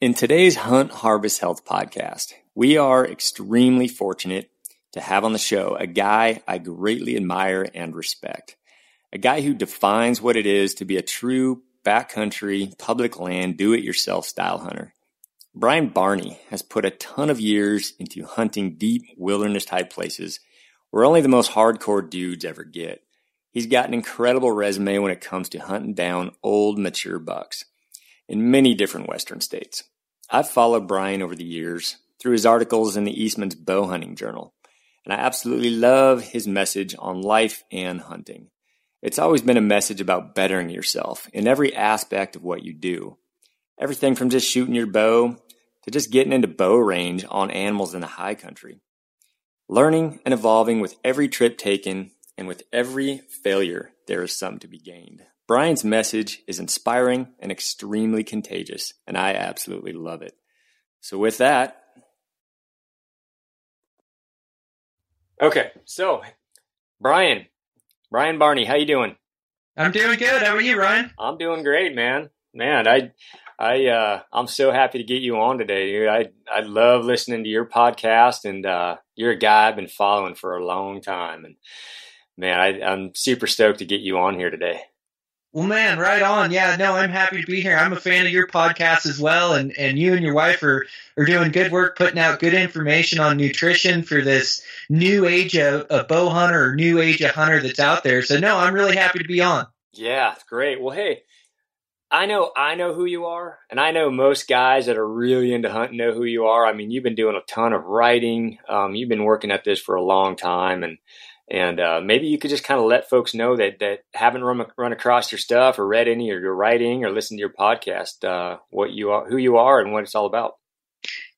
In today's Hunt Harvest Health podcast, we are extremely fortunate to have on the show a guy I greatly admire and respect. A guy who defines what it is to be a true backcountry, public land, do it yourself style hunter. Brian Barney has put a ton of years into hunting deep wilderness type places where only the most hardcore dudes ever get. He's got an incredible resume when it comes to hunting down old, mature bucks in many different western states. I've followed Brian over the years through his articles in the Eastman's Bow Hunting Journal, and I absolutely love his message on life and hunting. It's always been a message about bettering yourself in every aspect of what you do. Everything from just shooting your bow to just getting into bow range on animals in the high country. Learning and evolving with every trip taken and with every failure, there is some to be gained. Brian's message is inspiring and extremely contagious, and I absolutely love it. So with that, okay, so Brian, Brian Barney, how you doing? I'm doing good. How are you, Ryan? I'm doing great, man. Man, I I uh I'm so happy to get you on today, dude. I I love listening to your podcast and uh you're a guy I've been following for a long time and man, I, I'm super stoked to get you on here today. Well, man, right on. Yeah, no, I'm happy to be here. I'm a fan of your podcast as well, and, and you and your wife are, are doing good work putting out good information on nutrition for this new age of a bow hunter or new age of hunter that's out there. So, no, I'm really happy to be on. Yeah, great. Well, hey, I know I know who you are, and I know most guys that are really into hunting know who you are. I mean, you've been doing a ton of writing. Um, you've been working at this for a long time, and and uh, maybe you could just kind of let folks know that that haven't run run across your stuff or read any or your writing or listened to your podcast, uh, what you are, who you are, and what it's all about.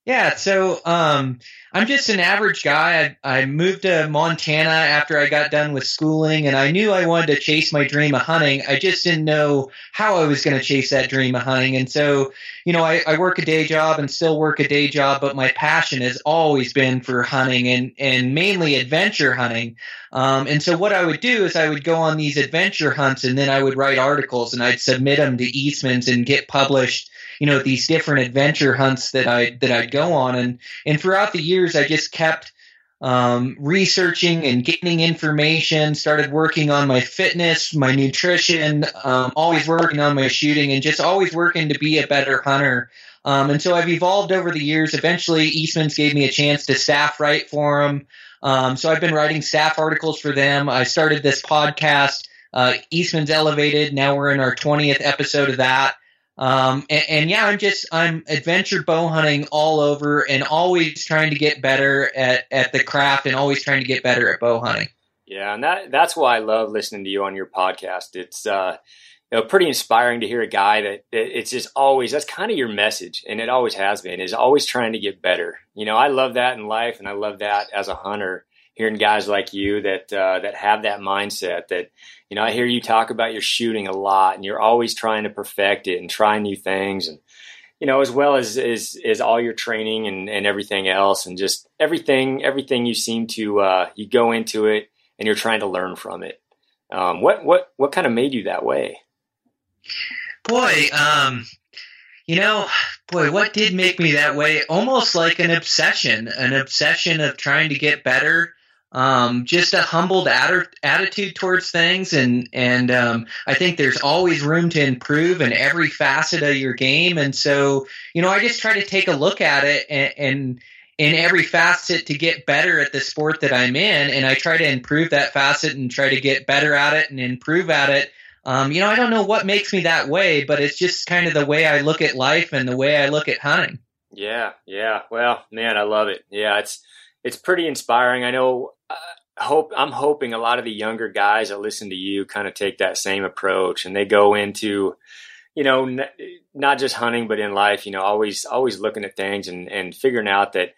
Yeah, so um, I'm just an average guy. I, I, moved to Montana after I got done with schooling, and I knew I wanted to chase my dream of hunting. I just didn't know how I was going to chase that dream of hunting. And so, you know, I, I, work a day job and still work a day job, but my passion has always been for hunting and, and mainly adventure hunting. Um, and so, what I would do is I would go on these adventure hunts, and then I would write articles and I'd submit them to Eastman's and get published you know these different adventure hunts that I that I'd go on. And and throughout the years I just kept um, researching and gaining information started working on my fitness my nutrition um, always working on my shooting and just always working to be a better hunter. Um, and so I've evolved over the years. Eventually Eastman's gave me a chance to staff write for them um, so I've been writing staff articles for them. I started this podcast uh, Eastman's Elevated. Now we're in our 20th episode of that um, and, and, yeah, I'm just I'm adventure bow hunting all over, and always trying to get better at at the craft, and always trying to get better at bow hunting. Yeah, and that that's why I love listening to you on your podcast. It's uh, you know, pretty inspiring to hear a guy that, that it's just always that's kind of your message, and it always has been is always trying to get better. You know, I love that in life, and I love that as a hunter hearing guys like you that uh, that have that mindset that you know I hear you talk about your shooting a lot and you're always trying to perfect it and try new things and you know as well as as, as all your training and, and everything else and just everything everything you seem to uh, you go into it and you're trying to learn from it um, what what what kind of made you that way boy um you know, boy, what did make me that way? Almost like an obsession, an obsession of trying to get better, um, just a humbled attitude towards things, and and um, I think there's always room to improve in every facet of your game. And so, you know, I just try to take a look at it and, and in every facet to get better at the sport that I'm in, and I try to improve that facet and try to get better at it and improve at it. Um, you know, I don't know what makes me that way, but it's just kind of the way I look at life and the way I look at hunting. Yeah, yeah. Well, man, I love it. Yeah, it's it's pretty inspiring. I know. Hope I'm hoping a lot of the younger guys that listen to you kind of take that same approach and they go into, you know, n- not just hunting but in life. You know, always always looking at things and and figuring out that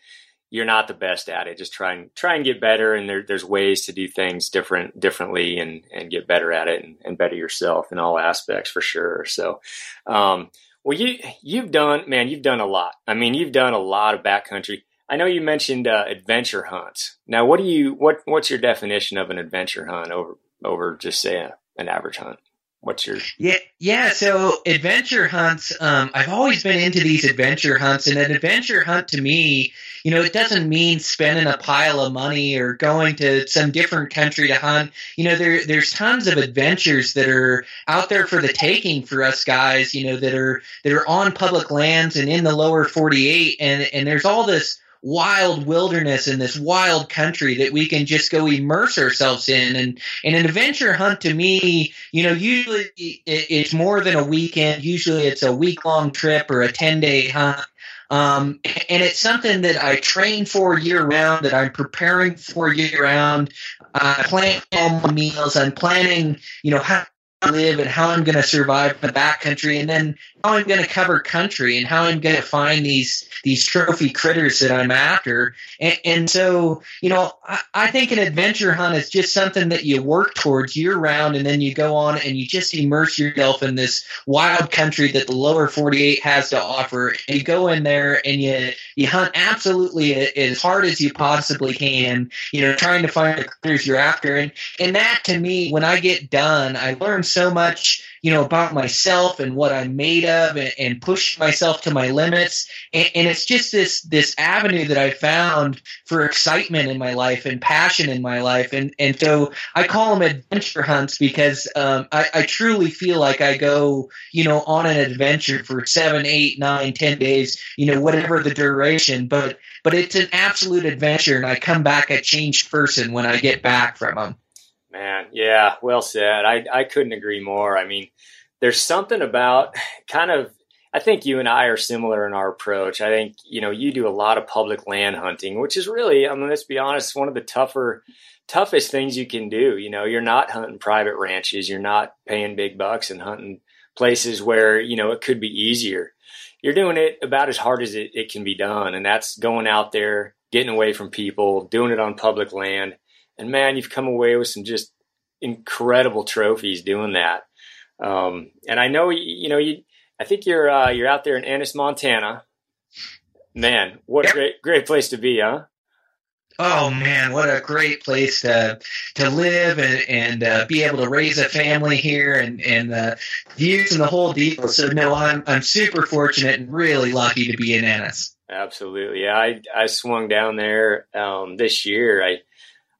you're not the best at it. Just try and try and get better. And there, there's ways to do things different, differently and, and get better at it and, and better yourself in all aspects for sure. So, um, well, you, you've done, man, you've done a lot. I mean, you've done a lot of backcountry. I know you mentioned uh, adventure hunts. Now, what do you what what's your definition of an adventure hunt over over just say a, an average hunt? What's your yeah yeah? So adventure hunts. Um, I've always been into these adventure hunts, and an adventure hunt to me, you know, it doesn't mean spending a pile of money or going to some different country to hunt. You know, there there's tons of adventures that are out there for the taking for us guys. You know, that are that are on public lands and in the lower 48, and and there's all this wild wilderness in this wild country that we can just go immerse ourselves in. And, and an adventure hunt to me, you know, usually it's more than a weekend. Usually it's a week long trip or a 10 day hunt. Um, and it's something that I train for year round, that I'm preparing for year round. I plan all my meals. I'm planning, you know, how I live and how I'm going to survive in the backcountry, and then how I'm going to cover country and how I'm going to find these these trophy critters that I'm after. And, and so, you know, I, I, think an adventure hunt is just something that you work towards year round, and then you go on and you just immerse yourself in this wild country that the lower 48 has to offer. And you go in there and you you hunt absolutely as hard as you possibly can. You know, trying to find the critters you're after, and and that to me, when I get done, I learn so much, you know, about myself and what I'm made of and, and push myself to my limits. And, and, it's just this, this avenue that I found for excitement in my life and passion in my life. And, and so I call them adventure hunts because, um, I, I truly feel like I go, you know, on an adventure for seven, eight, nine, ten days, you know, whatever the duration, but, but it's an absolute adventure and I come back a changed person when I get back from them. Man, yeah, well said. I, I couldn't agree more. I mean, there's something about kind of, I think you and I are similar in our approach. I think, you know, you do a lot of public land hunting, which is really, I mean, let's be honest, one of the tougher, toughest things you can do. You know, you're not hunting private ranches, you're not paying big bucks and hunting places where, you know, it could be easier. You're doing it about as hard as it, it can be done. And that's going out there, getting away from people, doing it on public land and man, you've come away with some just incredible trophies doing that. Um, and I know, you know, you, I think you're, uh, you're out there in Ennis, Montana. Man, what a great, great place to be, huh? Oh man, what a great place to to live and and uh, be able to raise a family here and and uh, views and the whole deal. So no, I'm I'm super fortunate and really lucky to be in Ennis. Absolutely, yeah. I I swung down there um, this year. I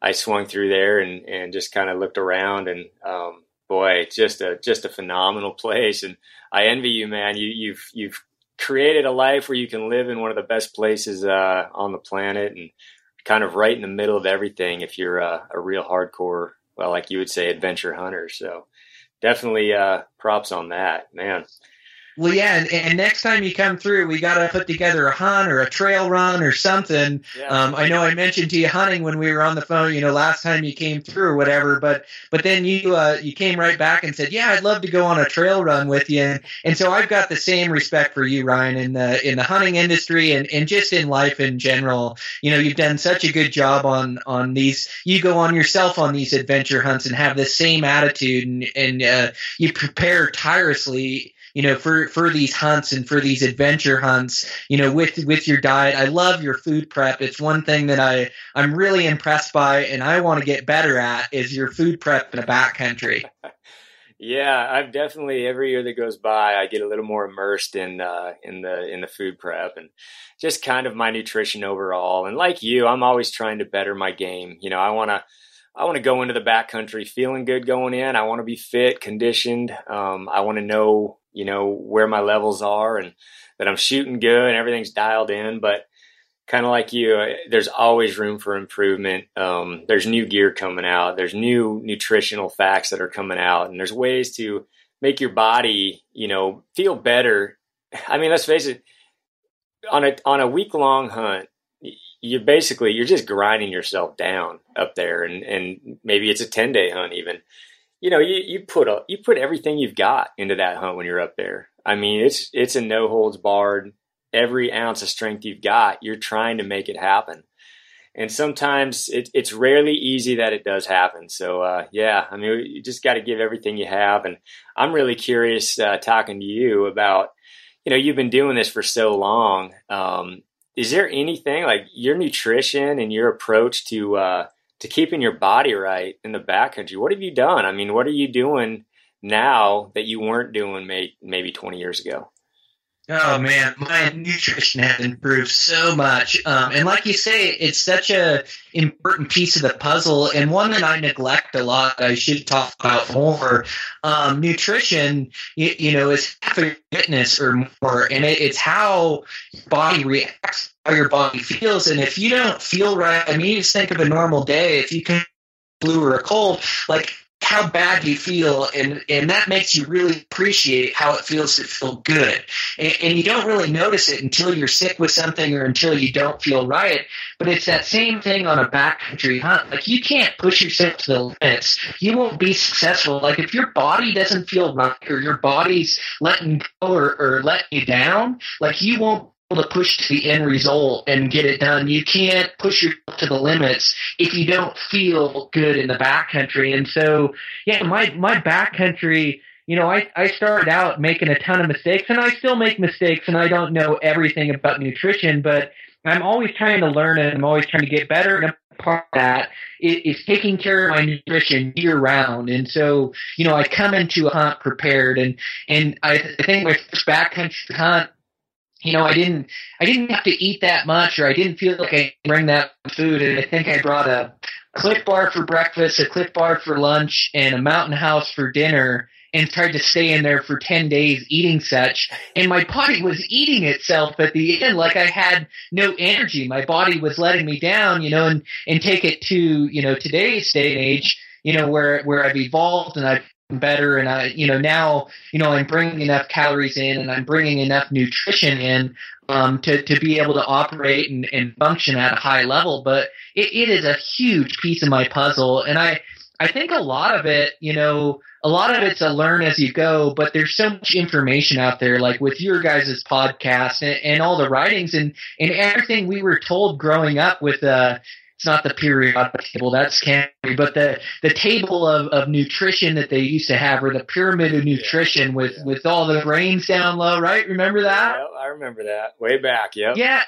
I swung through there and, and just kind of looked around and, um, boy, just a, just a phenomenal place. And I envy you, man. You, you've, you've created a life where you can live in one of the best places, uh, on the planet and kind of right in the middle of everything. If you're a, a real hardcore, well, like you would say, adventure hunter. So definitely, uh, props on that, man. Well, yeah, and, and, next time you come through, we got to put together a hunt or a trail run or something. Yeah. Um, I know I mentioned to you hunting when we were on the phone, you know, last time you came through or whatever, but but then you uh, you came right back and said, yeah, I'd love to go on a trail run with you, and, and so I've got the same respect for you, Ryan, in the in the hunting industry and, and just in life in general. You know, you've done such a good job on on these. You go on yourself on these adventure hunts and have the same attitude, and and uh, you prepare tirelessly you know, for, for these hunts and for these adventure hunts, you know, with, with your diet. I love your food prep. It's one thing that I, I'm really impressed by and I want to get better at is your food prep in the backcountry. Yeah, I've definitely every year that goes by, I get a little more immersed in uh, in the in the food prep and just kind of my nutrition overall. And like you, I'm always trying to better my game. You know, I want to I want to go into the backcountry feeling good going in. I want to be fit, conditioned. Um, I want to know you know, where my levels are and that I'm shooting good and everything's dialed in. But kind of like you, there's always room for improvement. Um, there's new gear coming out. There's new nutritional facts that are coming out, and there's ways to make your body, you know, feel better. I mean, let's face it. On a on a week long hunt, you basically you're just grinding yourself down up there, and and maybe it's a ten day hunt even you know, you, you put a, you put everything you've got into that hunt when you're up there. I mean, it's it's a no holds barred. Every ounce of strength you've got, you're trying to make it happen. And sometimes it, it's rarely easy that it does happen. So uh, yeah, I mean, you just got to give everything you have. And I'm really curious uh, talking to you about, you know, you've been doing this for so long. Um, is there anything like your nutrition and your approach to uh, to keeping your body right in the backcountry. What have you done? I mean, what are you doing now that you weren't doing may, maybe 20 years ago? Oh man, my nutrition has improved so much, um, and like you say, it's such a important piece of the puzzle, and one that I neglect a lot. I should talk about more. Um, nutrition, you, you, know, is half of fitness or more, and it, it's how your body reacts, how your body feels, and if you don't feel right, I mean, just think of a normal day. If you can flu or a cold, like how bad you feel, and and that makes you really appreciate how it feels to feel good. And, and, you don't really notice it until you're sick with something or until you don't feel right. But it's that same thing on a backcountry hunt. Like you can't push yourself to the limits. You won't be successful. Like if your body doesn't feel right or your body's letting go or, or letting you down, like you won't to push to the end result and get it done. You can't push yourself to the limits if you don't feel good in the backcountry. And so, yeah, my my backcountry, you know, I I started out making a ton of mistakes, and I still make mistakes, and I don't know everything about nutrition, but I'm always trying to learn and I'm always trying to get better. And part of that is, is taking care of my nutrition year round. And so, you know, I come into a hunt prepared and, and I, I think my first backcountry hunt, you know, I didn't, I didn't have to eat that much, or I didn't feel like I bring that food. And I think I brought a Clif bar for breakfast, a Clif bar for lunch, and a Mountain House for dinner. And tried to stay in there for 10 days eating such. And my body was eating itself at the end. Like I had no energy. My body was letting me down, you know, and, and take it to, you know, today's day and age, you know, where, where I've evolved and I've better. And I you know now you know I'm bringing enough calories in and I'm bringing enough nutrition in um, to to be able to operate and, and function at a high level. But it, it is a huge piece of my puzzle. And I I think a lot of it you know a lot of it's a learn as you go but there's so much information out there like with your guys' podcast and, and all the writings and and everything we were told growing up with uh it's not the periodic table that's Canterbury, but the the table of, of nutrition that they used to have, or the pyramid of nutrition yeah, with yeah. with all the grains down low, right? Remember that? Yeah, I remember that way back. Yep. Yeah.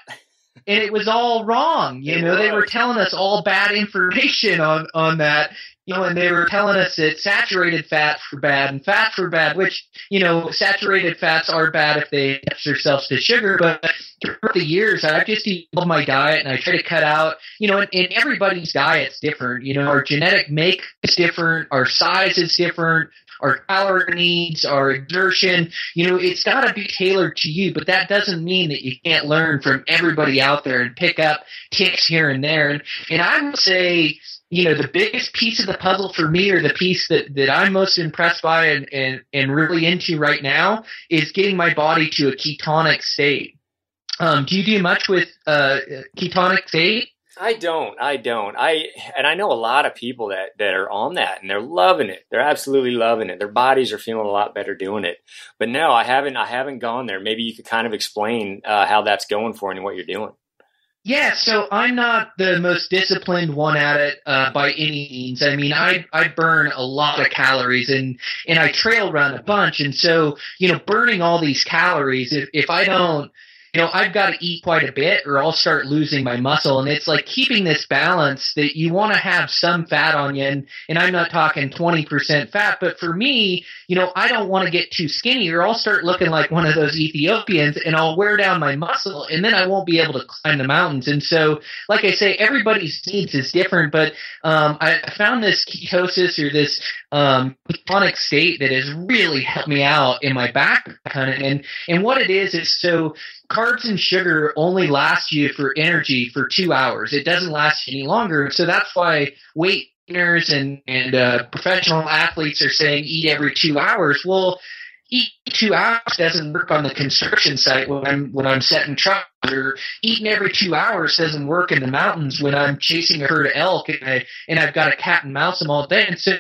And it was all wrong. You know, they were telling us all bad information on on that you know, and they were telling us that saturated fats were bad and fats were bad, which, you know, saturated fats are bad if they attach themselves to sugar, but throughout the years, I've just evolved my diet and I try to cut out, you know, and, and everybody's diet's different. You know, our genetic make is different, our size is different, our calorie needs, our exertion, you know, it's got to be tailored to you, but that doesn't mean that you can't learn from everybody out there and pick up tips here and there. And, and I would say, you know, the biggest piece of the puzzle for me, or the piece that, that I'm most impressed by and, and, and really into right now, is getting my body to a ketonic state. Um, do you do much with uh, ketonic state? I don't. I don't. I and I know a lot of people that that are on that and they're loving it. They're absolutely loving it. Their bodies are feeling a lot better doing it. But no, I haven't. I haven't gone there. Maybe you could kind of explain uh, how that's going for you and what you're doing. Yeah, so I'm not the most disciplined one at it uh, by any means. I mean, I I burn a lot of calories and and I trail run a bunch, and so you know, burning all these calories, if if I don't you know, I've got to eat quite a bit or I'll start losing my muscle. And it's like keeping this balance that you want to have some fat on you. And, and I'm not talking 20% fat, but for me, you know, I don't want to get too skinny or I'll start looking like one of those Ethiopians and I'll wear down my muscle and then I won't be able to climb the mountains. And so, like I say, everybody's needs is different, but, um, I found this ketosis or this, um, ketonic state that has really helped me out in my back And, and what it is, is so carbs and sugar only last you for energy for two hours. It doesn't last any longer. So that's why weight trainers and, and uh, professional athletes are saying eat every two hours. Well, eat two hours doesn't work on the construction site when I'm when I'm setting trucks or eating every two hours doesn't work in the mountains when I'm chasing a herd of elk and I and I've got a cat and mouse them all day. And so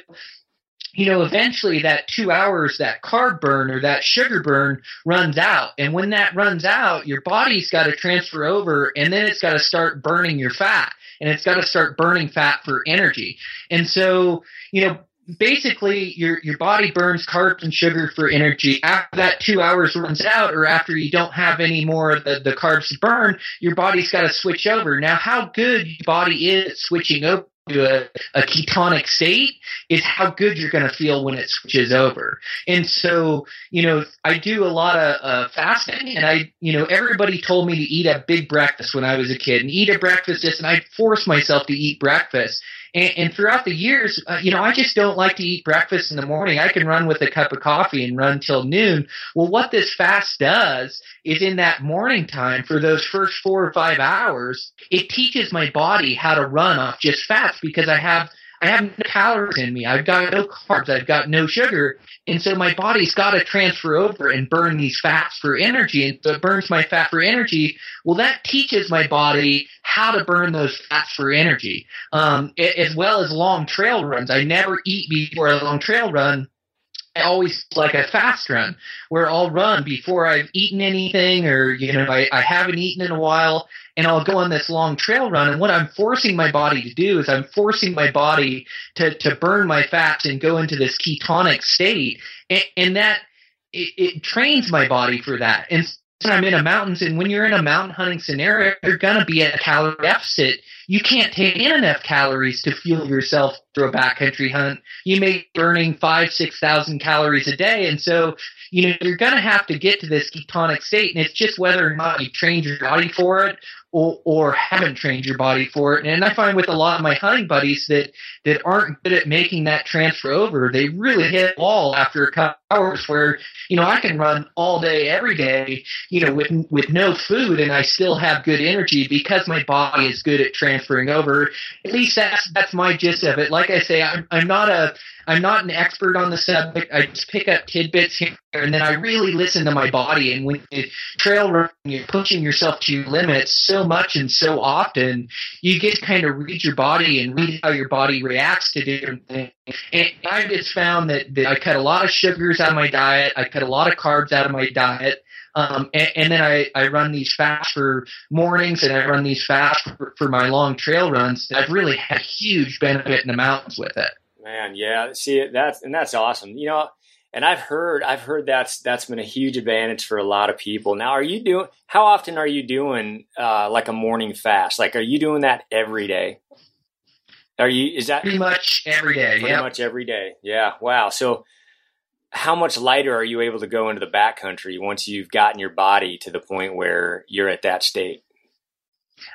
you know, eventually that two hours, that carb burn or that sugar burn runs out. And when that runs out, your body's got to transfer over and then it's got to start burning your fat and it's got to start burning fat for energy. And so, you know, basically your your body burns carbs and sugar for energy after that two hours runs out or after you don't have any more of the, the carbs to burn your body's got to switch over now how good your body is switching over to a, a ketonic state is how good you're going to feel when it switches over. And so, you know, I do a lot of uh, fasting and I, you know, everybody told me to eat a big breakfast when I was a kid and eat a breakfast just, and I forced myself to eat breakfast. And, and throughout the years, uh, you know, I just don't like to eat breakfast in the morning. I can run with a cup of coffee and run till noon. Well, what this fast does is in that morning time for those first four or five hours, it teaches my body how to run off just because I have I have no calories in me. I've got no carbs. I've got no sugar. And so my body's got to transfer over and burn these fats for energy. And so it burns my fat for energy. Well, that teaches my body how to burn those fats for energy, um, as well as long trail runs. I never eat before a long trail run always like a fast run where I'll run before I've eaten anything or, you know, I, I haven't eaten in a while and I'll go on this long trail run. And what I'm forcing my body to do is I'm forcing my body to, to burn my fats and go into this ketonic state. And, and that, it, it trains my body for that. And I'm in a mountains, and when you're in a mountain hunting scenario, you're gonna be at a calorie deficit. You can't take in enough calories to fuel yourself through a backcountry hunt. You may be burning five, six thousand calories a day, and so you know you're gonna have to get to this ketonic state, and it's just whether or not you trained your body for it or, or haven't trained your body for it. And I find with a lot of my hunting buddies that, that aren't good at making that transfer over, they really hit a wall after a couple hours where, you know, I can run all day, every day, you know, with, with no food and I still have good energy because my body is good at transferring over. At least that's, that's my gist of it. Like I say, I'm, I'm not a, I'm not an expert on the subject. I just pick up tidbits here and then I really listen to my body. And when you trail run, you're pushing yourself to your limits so much and so often, you get to kind of read your body and read how your body reacts to different things. And I just found that, that I cut a lot of sugars out of my diet. I cut a lot of carbs out of my diet. Um, and, and, then I, I run these fasts for mornings and I run these fasts for, for my long trail runs. I've really had huge benefit in the mountains with it. Man, yeah. See, that's and that's awesome. You know, and I've heard I've heard that's that's been a huge advantage for a lot of people. Now, are you doing? How often are you doing uh, like a morning fast? Like, are you doing that every day? Are you? Is that pretty much every day? Pretty much every day. Yeah. Wow. So, how much lighter are you able to go into the backcountry once you've gotten your body to the point where you're at that state?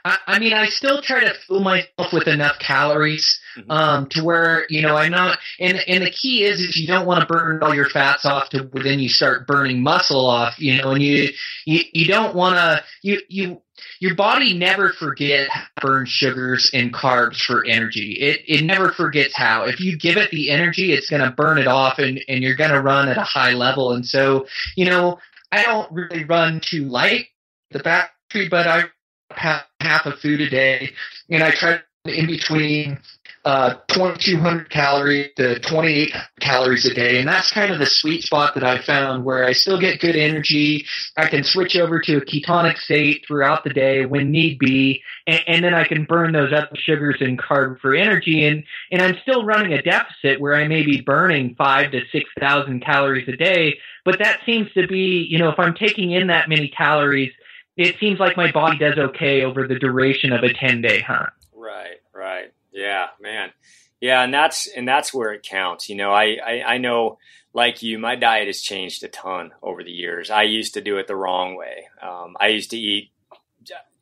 I, I mean, I still try to fool myself with enough calories mm-hmm. um, to where you know I'm not. And and the key is is you don't want to burn all your fats off to then you start burning muscle off. You know, and you you, you don't want to you you your body never forget how to burn sugars and carbs for energy. It it never forgets how. If you give it the energy, it's going to burn it off, and and you're going to run at a high level. And so, you know, I don't really run too light the battery, but I have half of food a day, and I try in between uh, 2,200 calories to 28 calories a day. And that's kind of the sweet spot that I found where I still get good energy. I can switch over to a ketonic state throughout the day when need be. And, and then I can burn those other sugars and carb for energy. And, and I'm still running a deficit where I may be burning five to 6,000 calories a day. But that seems to be, you know, if I'm taking in that many calories, it seems like my body does okay over the duration of a 10 day hunt. Right, right. Yeah, man. Yeah, and that's and that's where it counts. You know, I, I, I know like you, my diet has changed a ton over the years. I used to do it the wrong way. Um, I used to eat,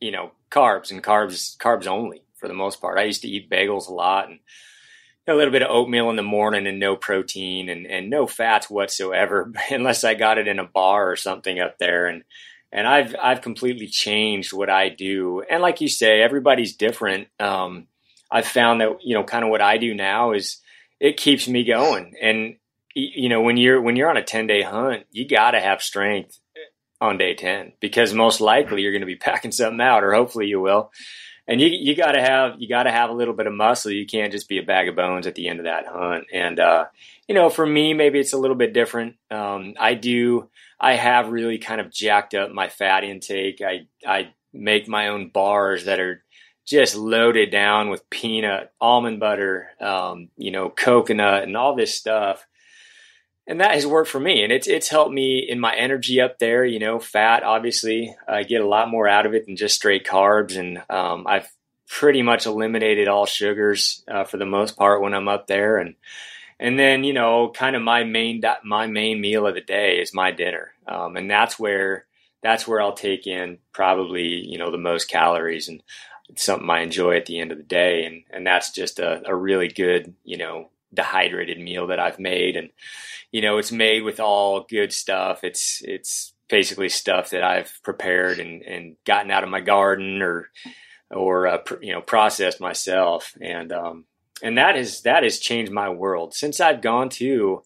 you know, carbs and carbs carbs only for the most part. I used to eat bagels a lot and a little bit of oatmeal in the morning and no protein and, and no fats whatsoever, unless I got it in a bar or something up there. And and I've I've completely changed what I do. And like you say, everybody's different. Um, I've found that you know, kind of what I do now is it keeps me going. And you know, when you're when you're on a ten day hunt, you got to have strength on day ten because most likely you're going to be packing something out, or hopefully you will. And you you got to have you got to have a little bit of muscle. You can't just be a bag of bones at the end of that hunt. And uh, you know, for me, maybe it's a little bit different. Um, I do I have really kind of jacked up my fat intake. I I make my own bars that are just loaded down with peanut, almond butter, um, you know, coconut, and all this stuff. And that has worked for me, and it's it's helped me in my energy up there. You know, fat obviously I get a lot more out of it than just straight carbs, and um, I've pretty much eliminated all sugars uh, for the most part when I'm up there, and and then you know, kind of my main my main meal of the day is my dinner, um, and that's where that's where I'll take in probably you know the most calories and it's something I enjoy at the end of the day, and and that's just a, a really good you know dehydrated meal that I've made, and you know it's made with all good stuff. It's it's basically stuff that I've prepared and, and gotten out of my garden or or uh, pr- you know processed myself, and um, and that is that has changed my world. Since I've gone to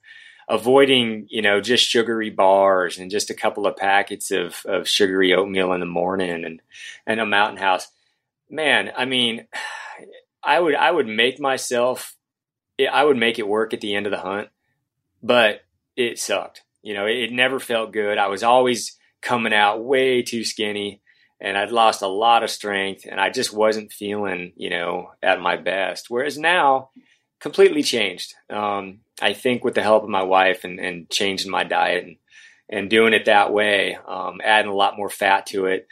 avoiding you know just sugary bars and just a couple of packets of, of sugary oatmeal in the morning and and a mountain house man i mean i would i would make myself i would make it work at the end of the hunt but it sucked. You know it, it never felt good. I was always coming out way too skinny and I'd lost a lot of strength and I just wasn't feeling, you know, at my best. Whereas now, completely changed. Um, I think with the help of my wife and, and changing my diet and, and doing it that way, um, adding a lot more fat to it,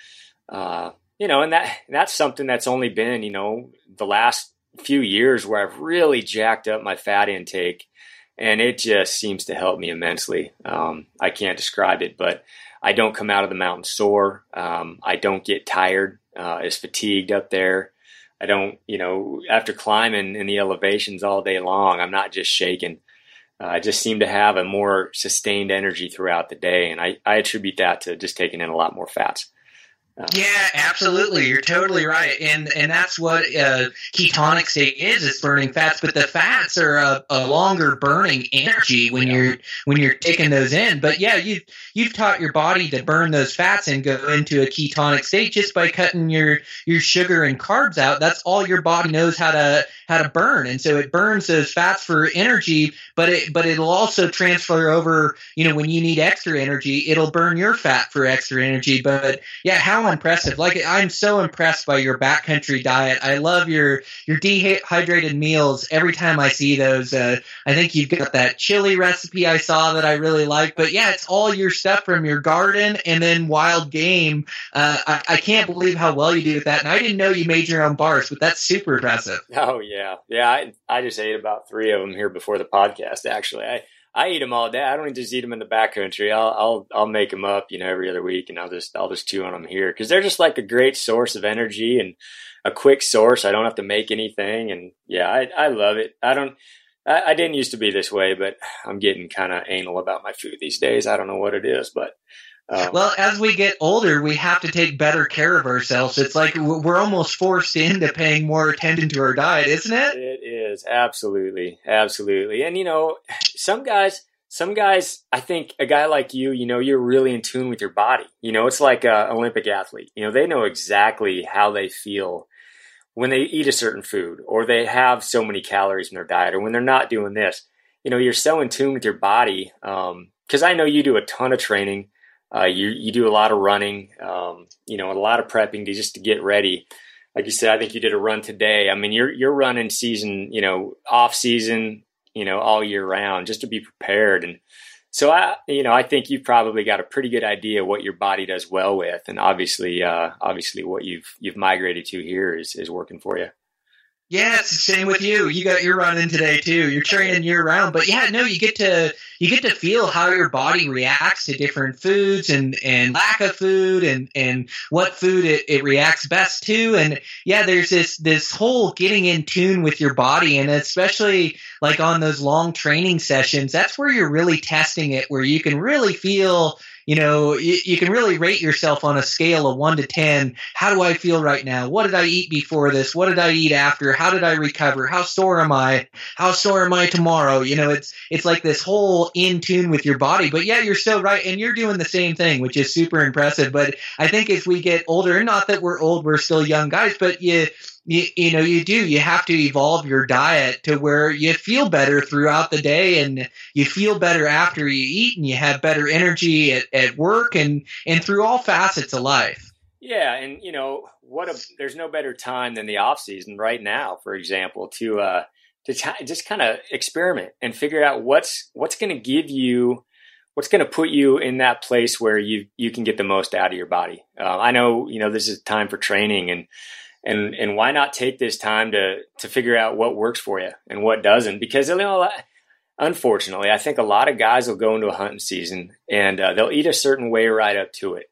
uh, you know, and that that's something that's only been, you know, the last few years where I've really jacked up my fat intake, and it just seems to help me immensely. Um, I can't describe it, but I don't come out of the mountain sore. Um, I don't get tired, uh, as fatigued up there. I don't, you know, after climbing in the elevations all day long, I'm not just shaking. Uh, I just seem to have a more sustained energy throughout the day, and I, I attribute that to just taking in a lot more fats. Uh, yeah, absolutely. You're totally right, and and that's what uh, ketonic state is. It's burning fats, but the fats are a, a longer burning energy when you're when you're taking those in. But yeah, you you've taught your body to burn those fats and go into a ketonic state just by cutting your your sugar and carbs out. That's all your body knows how to how to burn, and so it burns those fats for energy. But it but it'll also transfer over. You know, when you need extra energy, it'll burn your fat for extra energy. But yeah, how how impressive! Like I'm so impressed by your backcountry diet. I love your your dehydrated meals. Every time I see those, uh, I think you've got that chili recipe I saw that I really like. But yeah, it's all your stuff from your garden and then wild game. Uh, I, I can't believe how well you do with that. And I didn't know you made your own bars, but that's super impressive. Oh yeah, yeah. I I just ate about three of them here before the podcast. Actually, I I eat them all day. I don't just eat them in the backcountry. I'll I'll I'll make them up, you know, every other week, and I'll just I'll just chew on them here because they're just like a great source of energy and a quick source. I don't have to make anything, and yeah, I I love it. I don't. I, I didn't used to be this way, but I'm getting kind of anal about my food these days. I don't know what it is, but um, well, as we get older, we have to take better care of ourselves. It's like we're almost forced into paying more attention to our diet, isn't it? It is absolutely, absolutely. And you know, some guys, some guys, I think a guy like you, you know, you're really in tune with your body. You know, it's like an Olympic athlete. You know, they know exactly how they feel when they eat a certain food, or they have so many calories in their diet, or when they're not doing this. You know, you're so in tune with your body. Because um, I know you do a ton of training uh, you you do a lot of running, um, you know, a lot of prepping to just to get ready. Like you said, I think you did a run today. I mean, you're you're running season, you know, off season, you know, all year round just to be prepared. And so I, you know, I think you've probably got a pretty good idea what your body does well with, and obviously, uh, obviously, what you've you've migrated to here is is working for you. Yeah, it's the same with you. You got your running today too. You're training year round, but yeah, no, you get to you get to feel how your body reacts to different foods and and lack of food and and what food it, it reacts best to. And yeah, there's this this whole getting in tune with your body, and especially like on those long training sessions, that's where you're really testing it, where you can really feel you know, you, you, can really rate yourself on a scale of one to 10. How do I feel right now? What did I eat before this? What did I eat after? How did I recover? How sore am I? How sore am I tomorrow? You know, it's, it's like this whole in tune with your body. But yeah, you're so right. And you're doing the same thing, which is super impressive. But I think as we get older, not that we're old, we're still young guys, but you, you, you know you do. You have to evolve your diet to where you feel better throughout the day and you feel better after you eat and you have better energy at, at work and and through all facets of life. Yeah and you know what a there's no better time than the off season right now for example to uh to t- just kind of experiment and figure out what's what's going to give you what's going to put you in that place where you you can get the most out of your body. Uh, i know you know this is time for training and and and why not take this time to to figure out what works for you and what doesn't? Because you know, unfortunately, I think a lot of guys will go into a hunting season and uh, they'll eat a certain way right up to it.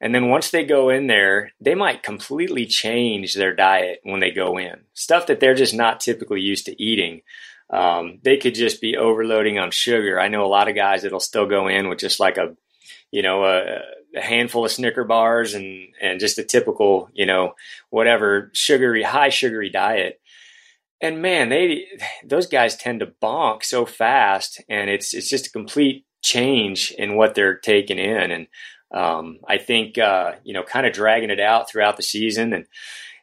And then once they go in there, they might completely change their diet when they go in. Stuff that they're just not typically used to eating. Um, they could just be overloading on sugar. I know a lot of guys that'll still go in with just like a, you know, a, a handful of Snicker bars and and just a typical, you know, whatever sugary, high sugary diet. And man, they those guys tend to bonk so fast, and it's it's just a complete change in what they're taking in. And um, I think uh, you know, kind of dragging it out throughout the season and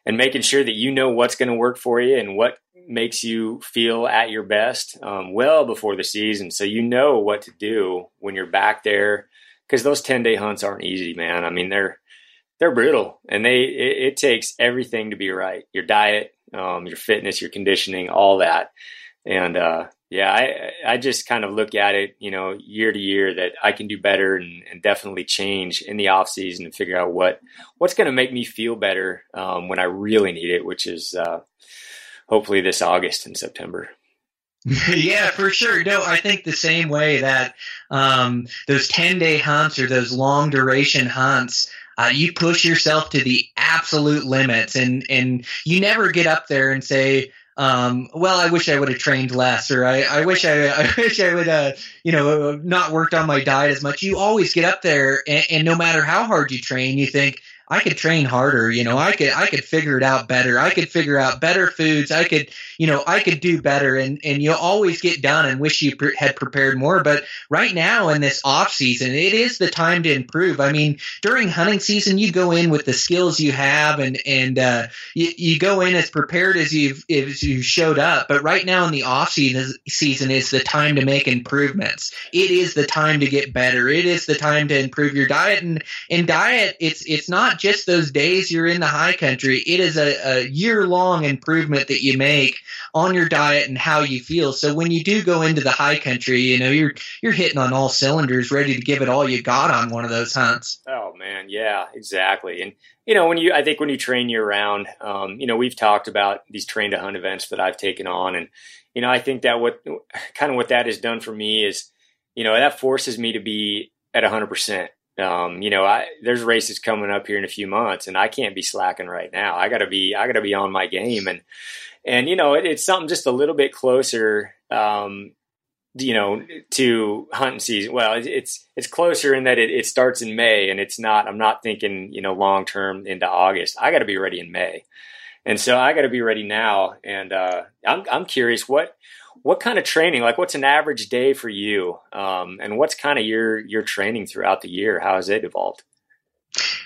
and making sure that you know what's going to work for you and what makes you feel at your best um, well before the season, so you know what to do when you're back there. Because those ten day hunts aren't easy, man. I mean, they're they're brutal, and they it, it takes everything to be right. Your diet, um, your fitness, your conditioning, all that. And uh, yeah, I I just kind of look at it, you know, year to year that I can do better and, and definitely change in the off season and figure out what what's going to make me feel better um, when I really need it, which is uh, hopefully this August and September. yeah, for sure. No, I think the same way that um, those ten day hunts or those long duration hunts. Uh, you push yourself to the absolute limits, and and you never get up there and say, um, well, I wish I would have trained less, or I, I wish I, I wish I would, uh, you know, not worked on my diet as much. You always get up there, and, and no matter how hard you train, you think, I could train harder. You know, I could I could figure it out better. I could figure out better foods. I could you know I could do better. And and you always get done and wish you pre- had prepared more. But right now in this off season, it is the time to improve. I mean, during hunting season, you go in with the skills you have, and and uh, you, you go in as prepared as you've as you showed up. But right now in the off season, season is the time to make improvements. It is the time to get better. It is the time to improve your diet. And in diet, it's it's not just those days you're in the high country. It is a, a year long improvement that you make on your diet and how you feel. So when you do go into the high country, you know, you're you're hitting on all cylinders, ready to give it all you got on one of those hunts. Oh man, yeah, exactly. And you know, when you I think when you train year round, um, you know, we've talked about these train to hunt events that I've taken on and you know, I think that what kind of what that has done for me is, you know, that forces me to be at 100%. Um, you know, I, there's races coming up here in a few months, and I can't be slacking right now. I got to be, I got to be on my game, and and you know, it, it's something just a little bit closer, um, you know, to hunting season. Well, it, it's it's closer in that it, it starts in May, and it's not. I'm not thinking, you know, long term into August. I got to be ready in May, and so I got to be ready now. And uh, I'm I'm curious what what kind of training like what's an average day for you um, and what's kind of your your training throughout the year how has it evolved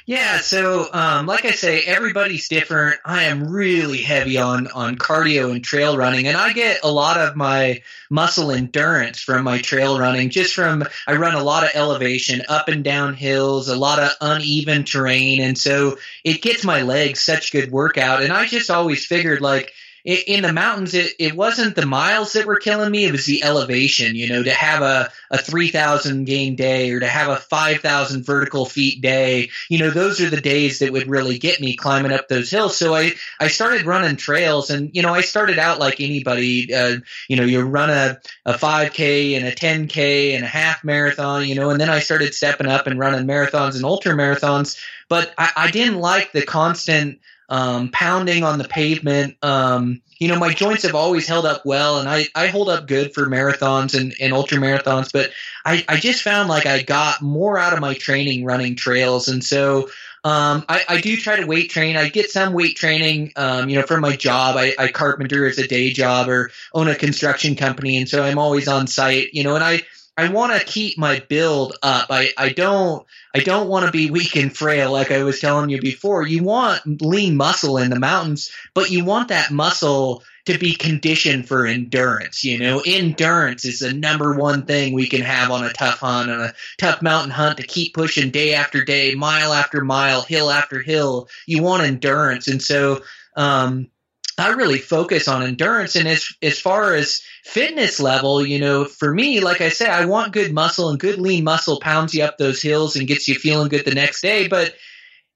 yeah, so um, like I say, everybody's different. I am really heavy on on cardio and trail running, and I get a lot of my muscle endurance from my trail running. Just from I run a lot of elevation, up and down hills, a lot of uneven terrain, and so it gets my legs such good workout. And I just always figured like in the mountains, it, it wasn't the miles that were killing me. It was the elevation, you know, to have a, a 3,000 gain day or to have a 5,000 vertical feet day. You know, those are the days that would really get me climbing up those hills. So I, I started running trails and, you know, I started out like anybody, uh, you know, you run a, a 5K and a 10K and a half marathon, you know, and then I started stepping up and running marathons and ultra marathons. But I, I didn't like the constant, um, pounding on the pavement. Um, you know, my joints have always held up well, and I, I hold up good for marathons and, and ultra marathons. But I, I just found like I got more out of my training running trails, and so. Um, I, I do try to weight train. I get some weight training, um, you know, from my job. I, I carpenter as a day job or own a construction company, and so I'm always on site, you know. And I, I want to keep my build up. I, I don't I don't want to be weak and frail like I was telling you before. You want lean muscle in the mountains, but you want that muscle to be conditioned for endurance. You know, endurance is the number one thing we can have on a tough hunt, on a tough mountain hunt to keep pushing day after day, mile after mile, hill after hill. You want endurance. And so, um, I really focus on endurance. And as as far as fitness level, you know, for me, like I said, I want good muscle and good lean muscle pounds you up those hills and gets you feeling good the next day. But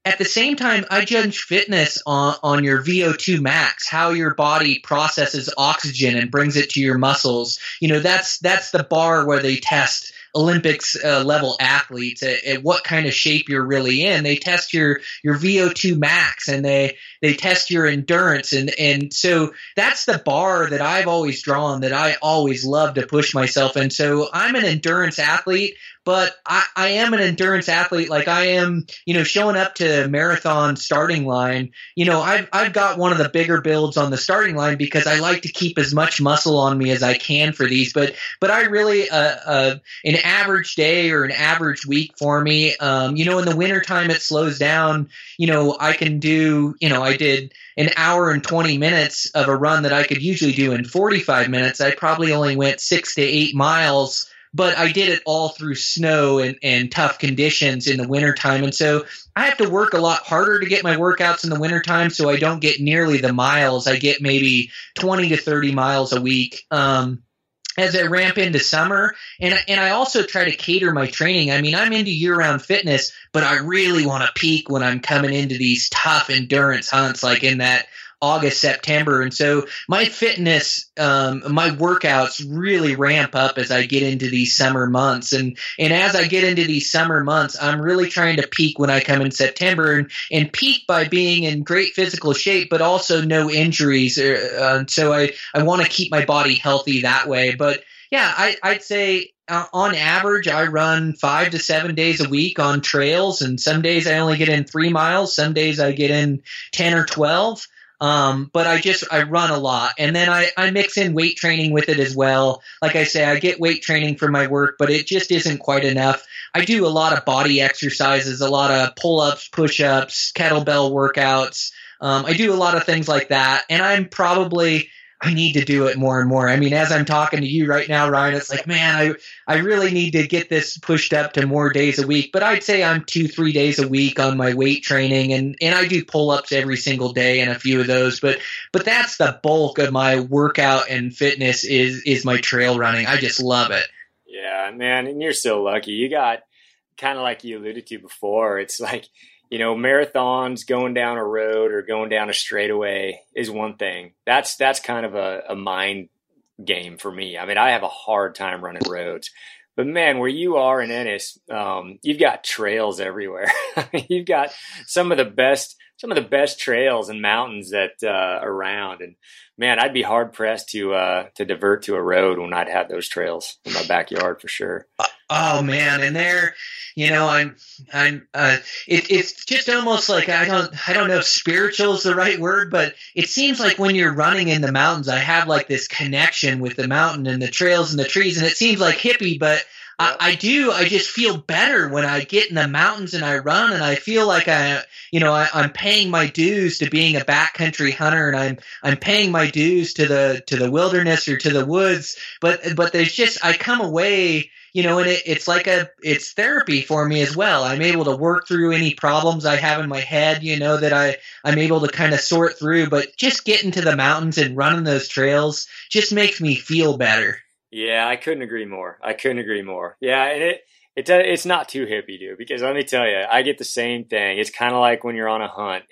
at the same time, I judge fitness on, on your VO2 max, how your body processes oxygen and brings it to your muscles. You know, that's that's the bar where they test Olympics uh, level athletes at, at, what kind of shape you're really in. They test your your VO2 max and they they test your endurance and and so that's the bar that I've always drawn that I always love to push myself and so I'm an endurance athlete but I, I am an endurance athlete. Like I am, you know, showing up to marathon starting line. You know, I've I've got one of the bigger builds on the starting line because I like to keep as much muscle on me as I can for these. But but I really uh, uh an average day or an average week for me. Um, you know, in the wintertime it slows down. You know, I can do. You know, I did an hour and 20 minutes of a run that I could usually do in 45 minutes. I probably only went six to eight miles but I did it all through snow and, and tough conditions in the wintertime. And so I have to work a lot harder to get my workouts in the wintertime so I don't get nearly the miles. I get maybe 20 to 30 miles a week. Um, as I ramp into summer, and and I also try to cater my training. I mean, I'm into year-round fitness, but I really want to peak when I'm coming into these tough endurance hunts, like in that August, September. And so my fitness, um, my workouts really ramp up as I get into these summer months. And, and as I get into these summer months, I'm really trying to peak when I come in September and, and peak by being in great physical shape, but also no injuries. Uh, so I, I want to keep my body healthy that way. But yeah, I, I'd say uh, on average, I run five to seven days a week on trails, and some days I only get in three miles. Some days I get in ten or twelve. Um, but I just I run a lot, and then I I mix in weight training with it as well. Like I say, I get weight training for my work, but it just isn't quite enough. I do a lot of body exercises, a lot of pull ups, push ups, kettlebell workouts. Um, I do a lot of things like that, and I'm probably I need to do it more and more. I mean, as I'm talking to you right now, Ryan, it's like, man, I I really need to get this pushed up to more days a week. But I'd say I'm two, three days a week on my weight training, and and I do pull ups every single day and a few of those. But but that's the bulk of my workout and fitness is is my trail running. I just love it. Yeah, man, and you're so lucky. You got kind of like you alluded to before. It's like you know, marathons going down a road or going down a straightaway is one thing. That's that's kind of a, a mind game for me. I mean, I have a hard time running roads. But man, where you are in Ennis, um, you've got trails everywhere. you've got some of the best, some of the best trails and mountains that uh, around. And man, I'd be hard pressed to uh, to divert to a road when I'd have those trails in my backyard for sure. Oh man, and there, you know, I'm, I'm, uh, it, it's just almost like I don't, I don't know if spiritual is the right word, but it seems like when you're running in the mountains, I have like this connection with the mountain and the trails and the trees, and it seems like hippie, but I, I, do. I just feel better when I get in the mountains and I run, and I feel like I, you know, I, am paying my dues to being a backcountry hunter, and I'm I'm paying my dues to the to the wilderness or to the woods. But but there's just I come away, you know, and it, it's like a it's therapy for me as well. I'm able to work through any problems I have in my head, you know, that I I'm able to kind of sort through. But just getting to the mountains and running those trails just makes me feel better. Yeah, I couldn't agree more. I couldn't agree more. Yeah, and it it it's not too hippie, dude. Because let me tell you, I get the same thing. It's kind of like when you're on a hunt.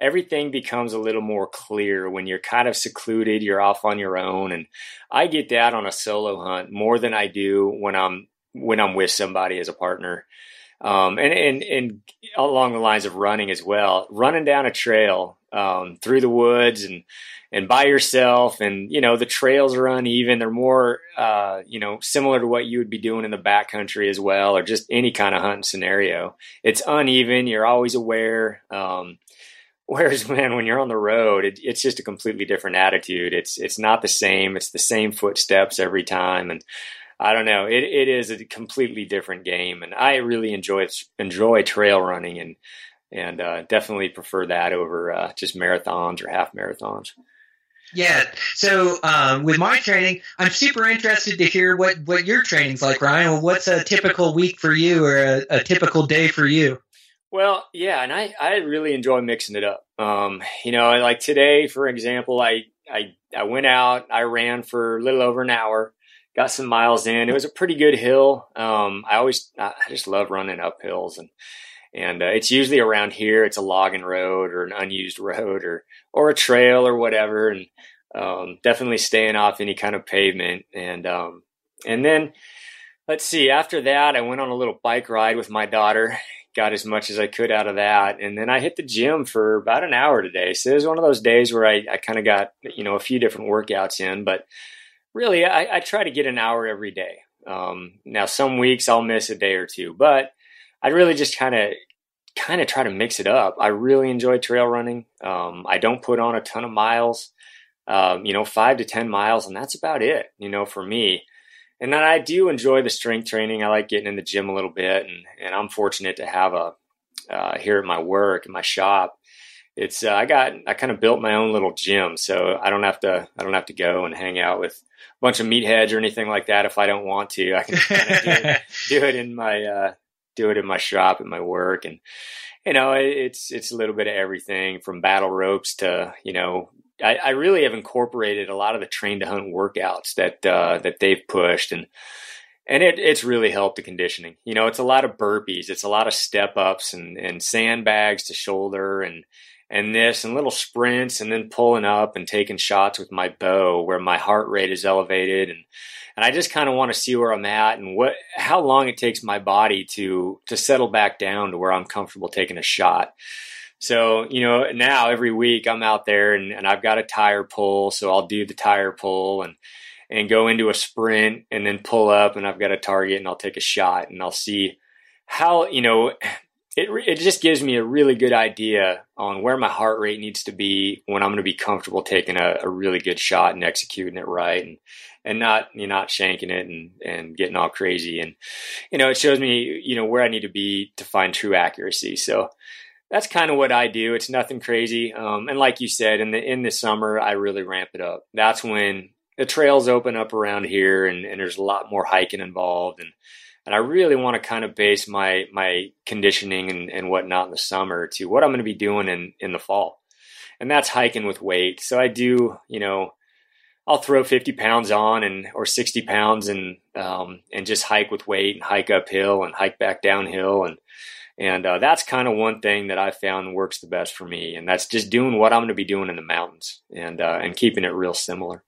Everything becomes a little more clear when you're kind of secluded. You're off on your own, and I get that on a solo hunt more than I do when I'm when I'm with somebody as a partner. Um, and and and along the lines of running as well, running down a trail um, through the woods and and by yourself and you know the trails are uneven they're more uh, you know similar to what you would be doing in the backcountry as well or just any kind of hunting scenario it's uneven you're always aware um, whereas man when you're on the road it, it's just a completely different attitude it's it's not the same it's the same footsteps every time and I don't know. It, it is a completely different game, and I really enjoy enjoy trail running, and and uh, definitely prefer that over uh, just marathons or half marathons. Yeah. So um, with my training, I'm super interested to hear what what your training's like, Ryan. What's a typical week for you, or a, a typical day for you? Well, yeah, and I, I really enjoy mixing it up. Um, you know, like today, for example, I, I I went out, I ran for a little over an hour, got some miles in. It was a pretty good hill. Um, I always I just love running up hills and And uh, it's usually around here. It's a logging road or an unused road or or a trail or whatever. And um, definitely staying off any kind of pavement. And um, and then let's see. After that, I went on a little bike ride with my daughter. Got as much as I could out of that, and then I hit the gym for about an hour today. So it was one of those days where I, I kind of got you know a few different workouts in, but really I, I try to get an hour every day. Um, now some weeks I'll miss a day or two, but I'd really just kind of kind of try to mix it up. I really enjoy trail running. Um, I don't put on a ton of miles, um, you know, five to 10 miles, and that's about it, you know, for me. And then I do enjoy the strength training. I like getting in the gym a little bit, and, and I'm fortunate to have a, uh, here at my work, in my shop, it's uh, I got I kind of built my own little gym, so I don't have to I don't have to go and hang out with a bunch of meatheads or anything like that if I don't want to. I can do, it, do, it, in my uh, do it in my shop at my work, and you know it's it's a little bit of everything from battle ropes to you know I, I really have incorporated a lot of the train to hunt workouts that uh, that they've pushed and and it, it's really helped the conditioning. You know, it's a lot of burpees, it's a lot of step ups and, and sandbags to shoulder and and this and little sprints and then pulling up and taking shots with my bow where my heart rate is elevated and and I just kind of want to see where I'm at and what how long it takes my body to to settle back down to where I'm comfortable taking a shot. So, you know, now every week I'm out there and, and I've got a tire pull, so I'll do the tire pull and and go into a sprint and then pull up and I've got a target and I'll take a shot and I'll see how, you know, it, it just gives me a really good idea on where my heart rate needs to be when I'm going to be comfortable taking a, a really good shot and executing it right and and not you know, not shanking it and and getting all crazy. And you know it shows me you know where I need to be to find true accuracy. So that's kind of what I do it's nothing crazy um, and like you said in the in the summer I really ramp it up that's when the trails open up around here and, and there's a lot more hiking involved and and I really want to kind of base my my conditioning and, and whatnot in the summer to what I'm going to be doing in in the fall, and that's hiking with weight. So I do, you know, I'll throw 50 pounds on and or 60 pounds and um, and just hike with weight and hike uphill and hike back downhill and and uh, that's kind of one thing that I found works the best for me, and that's just doing what I'm going to be doing in the mountains and uh, and keeping it real similar.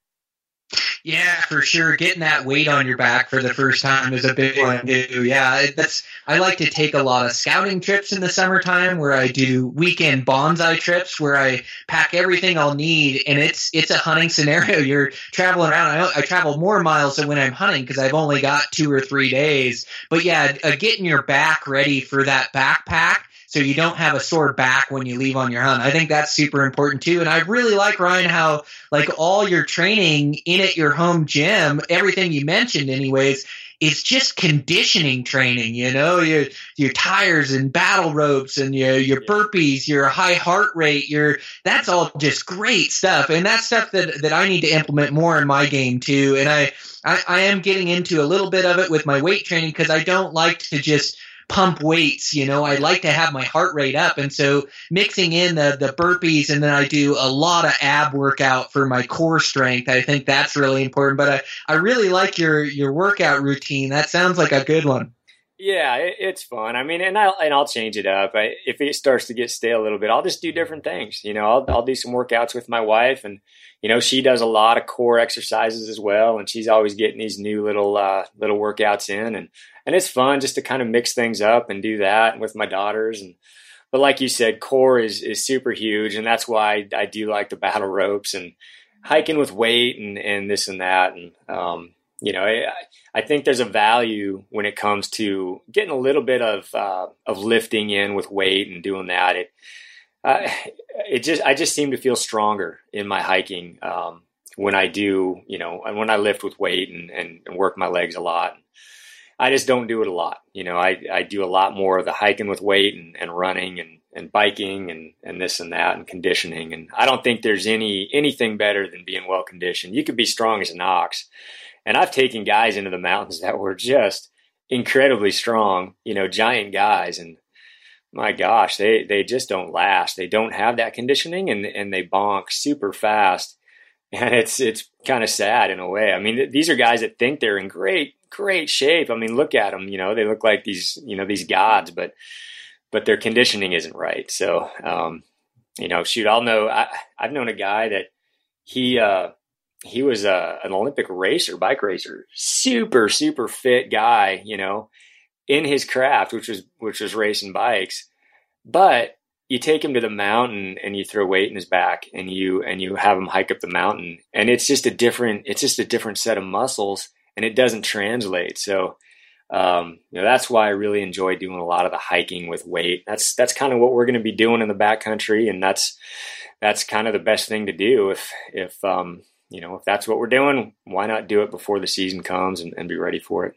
Yeah, for sure. Getting that weight on your back for the first time is a big one too. Yeah, that's. I like to take a lot of scouting trips in the summertime where I do weekend banzai trips where I pack everything I'll need, and it's it's a hunting scenario. You're traveling around. I, I travel more miles than when I'm hunting because I've only got two or three days. But yeah, uh, getting your back ready for that backpack so you don't have a sore back when you leave on your hunt. I think that's super important too. And I really like Ryan how like all your training in at your home gym, everything you mentioned anyways, it's just conditioning training, you know, your your tires and battle ropes and your your burpees, your high heart rate, your that's all just great stuff. And that's stuff that that I need to implement more in my game too. And I I, I am getting into a little bit of it with my weight training because I don't like to just pump weights. You know, I like to have my heart rate up. And so mixing in the, the burpees and then I do a lot of ab workout for my core strength. I think that's really important. But I, I really like your, your workout routine. That sounds like a good one. Yeah, it, it's fun. I mean, and I'll and I'll change it up. I, if it starts to get stale a little bit, I'll just do different things. You know, I'll I'll do some workouts with my wife, and you know, she does a lot of core exercises as well, and she's always getting these new little uh, little workouts in, and and it's fun just to kind of mix things up and do that with my daughters. And but like you said core is is super huge and that's why I, I do like the battle ropes and hiking with weight and and this and that. And um, you know I, I think there's a value when it comes to getting a little bit of uh, of lifting in with weight and doing that. It uh, it just I just seem to feel stronger in my hiking um, when I do you know and when I lift with weight and, and, and work my legs a lot I just don't do it a lot. You know, I, I do a lot more of the hiking with weight and, and running and, and biking and, and this and that and conditioning. And I don't think there's any anything better than being well conditioned. You could be strong as an ox. And I've taken guys into the mountains that were just incredibly strong, you know, giant guys. And my gosh, they, they just don't last. They don't have that conditioning and, and they bonk super fast. And it's, it's kind of sad in a way. I mean, these are guys that think they're in great great shape. I mean, look at them. You know, they look like these, you know, these gods. But but their conditioning isn't right. So, um, you know, shoot, I'll know. I, have known a guy that he uh, he was a, uh, an Olympic racer, bike racer, super super fit guy. You know, in his craft, which was which was racing bikes, but you take him to the mountain and you throw weight in his back and you and you have him hike up the mountain and it's just a different it's just a different set of muscles and it doesn't translate. So um, you know that's why I really enjoy doing a lot of the hiking with weight. That's that's kind of what we're going to be doing in the backcountry and that's that's kind of the best thing to do if if um, you know if that's what we're doing why not do it before the season comes and, and be ready for it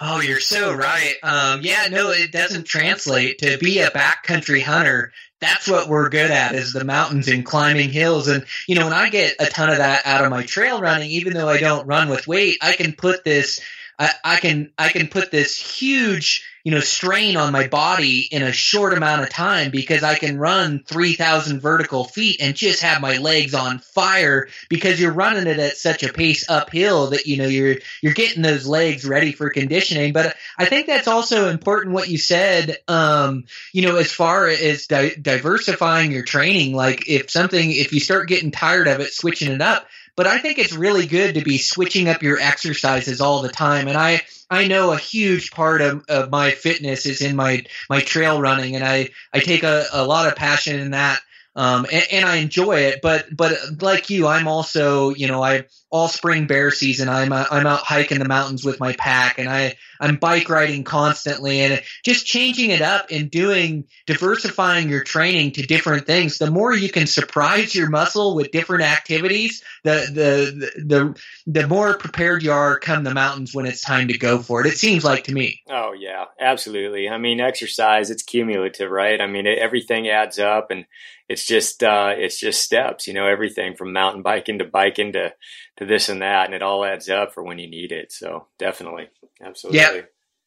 Oh, you're so right. Um, yeah, no, it doesn't translate to be a backcountry hunter. That's what we're good at is the mountains and climbing hills. And, you know, when I get a ton of that out of my trail running, even though I don't run with weight, I can put this, I, I can, I can put this huge, you know, strain on my body in a short amount of time because I can run 3,000 vertical feet and just have my legs on fire because you're running it at such a pace uphill that, you know, you're, you're getting those legs ready for conditioning. But I think that's also important what you said, um, you know, as far as di- diversifying your training, like if something, if you start getting tired of it, switching it up, but I think it's really good to be switching up your exercises all the time. And I, I know a huge part of, of my fitness is in my, my trail running and I, I take a, a lot of passion in that. Um, and, and I enjoy it, but, but like you, I'm also, you know, I, all spring bear season. I'm uh, I'm out hiking the mountains with my pack, and I I'm bike riding constantly, and just changing it up and doing diversifying your training to different things. The more you can surprise your muscle with different activities, the the the the the more prepared you are come the mountains when it's time to go for it. It seems like to me. Oh yeah, absolutely. I mean, exercise it's cumulative, right? I mean, it, everything adds up, and it's just uh, it's just steps. You know, everything from mountain biking to biking to to this and that, and it all adds up for when you need it. So definitely, absolutely. Yeah.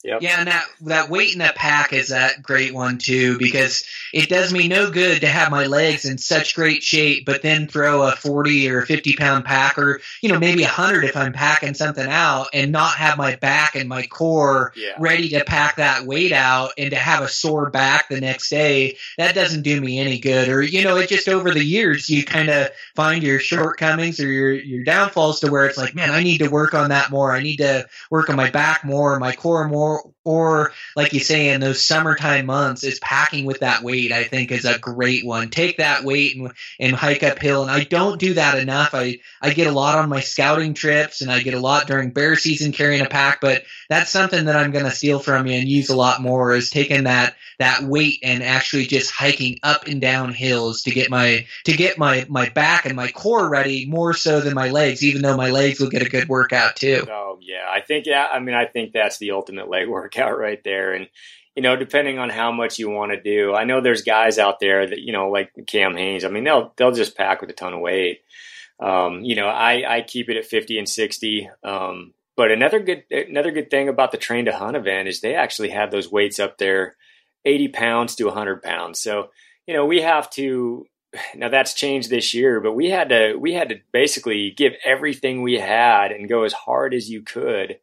Yep. Yeah, and that that weight in that pack is that great one too because it does me no good to have my legs in such great shape, but then throw a forty or fifty pound pack or you know maybe a hundred if I'm packing something out and not have my back and my core yeah. ready to pack that weight out and to have a sore back the next day. That doesn't do me any good. Or you know, it just over the years you kind of find your shortcomings or your your downfalls to where it's like, man, I need to work on that more. I need to work on my back more, my core more more or like you say in those summertime months is packing with that weight i think is a great one. Take that weight and, and hike uphill. And i don't do that enough. I i get a lot on my scouting trips and i get a lot during bear season carrying a pack but that's something that i'm going to steal from you and use a lot more is taking that that weight and actually just hiking up and down hills to get my to get my my back and my core ready more so than my legs even though my legs will get a good workout too. Oh yeah. I think yeah i mean i think that's the ultimate leg workout right there. And, you know, depending on how much you want to do, I know there's guys out there that, you know, like Cam Hanes, I mean, they'll, they'll just pack with a ton of weight. Um, you know, I, I keep it at 50 and 60. Um, but another good, another good thing about the train to hunt event is they actually have those weights up there, 80 pounds to 100 pounds. So, you know, we have to, now that's changed this year, but we had to, we had to basically give everything we had and go as hard as you could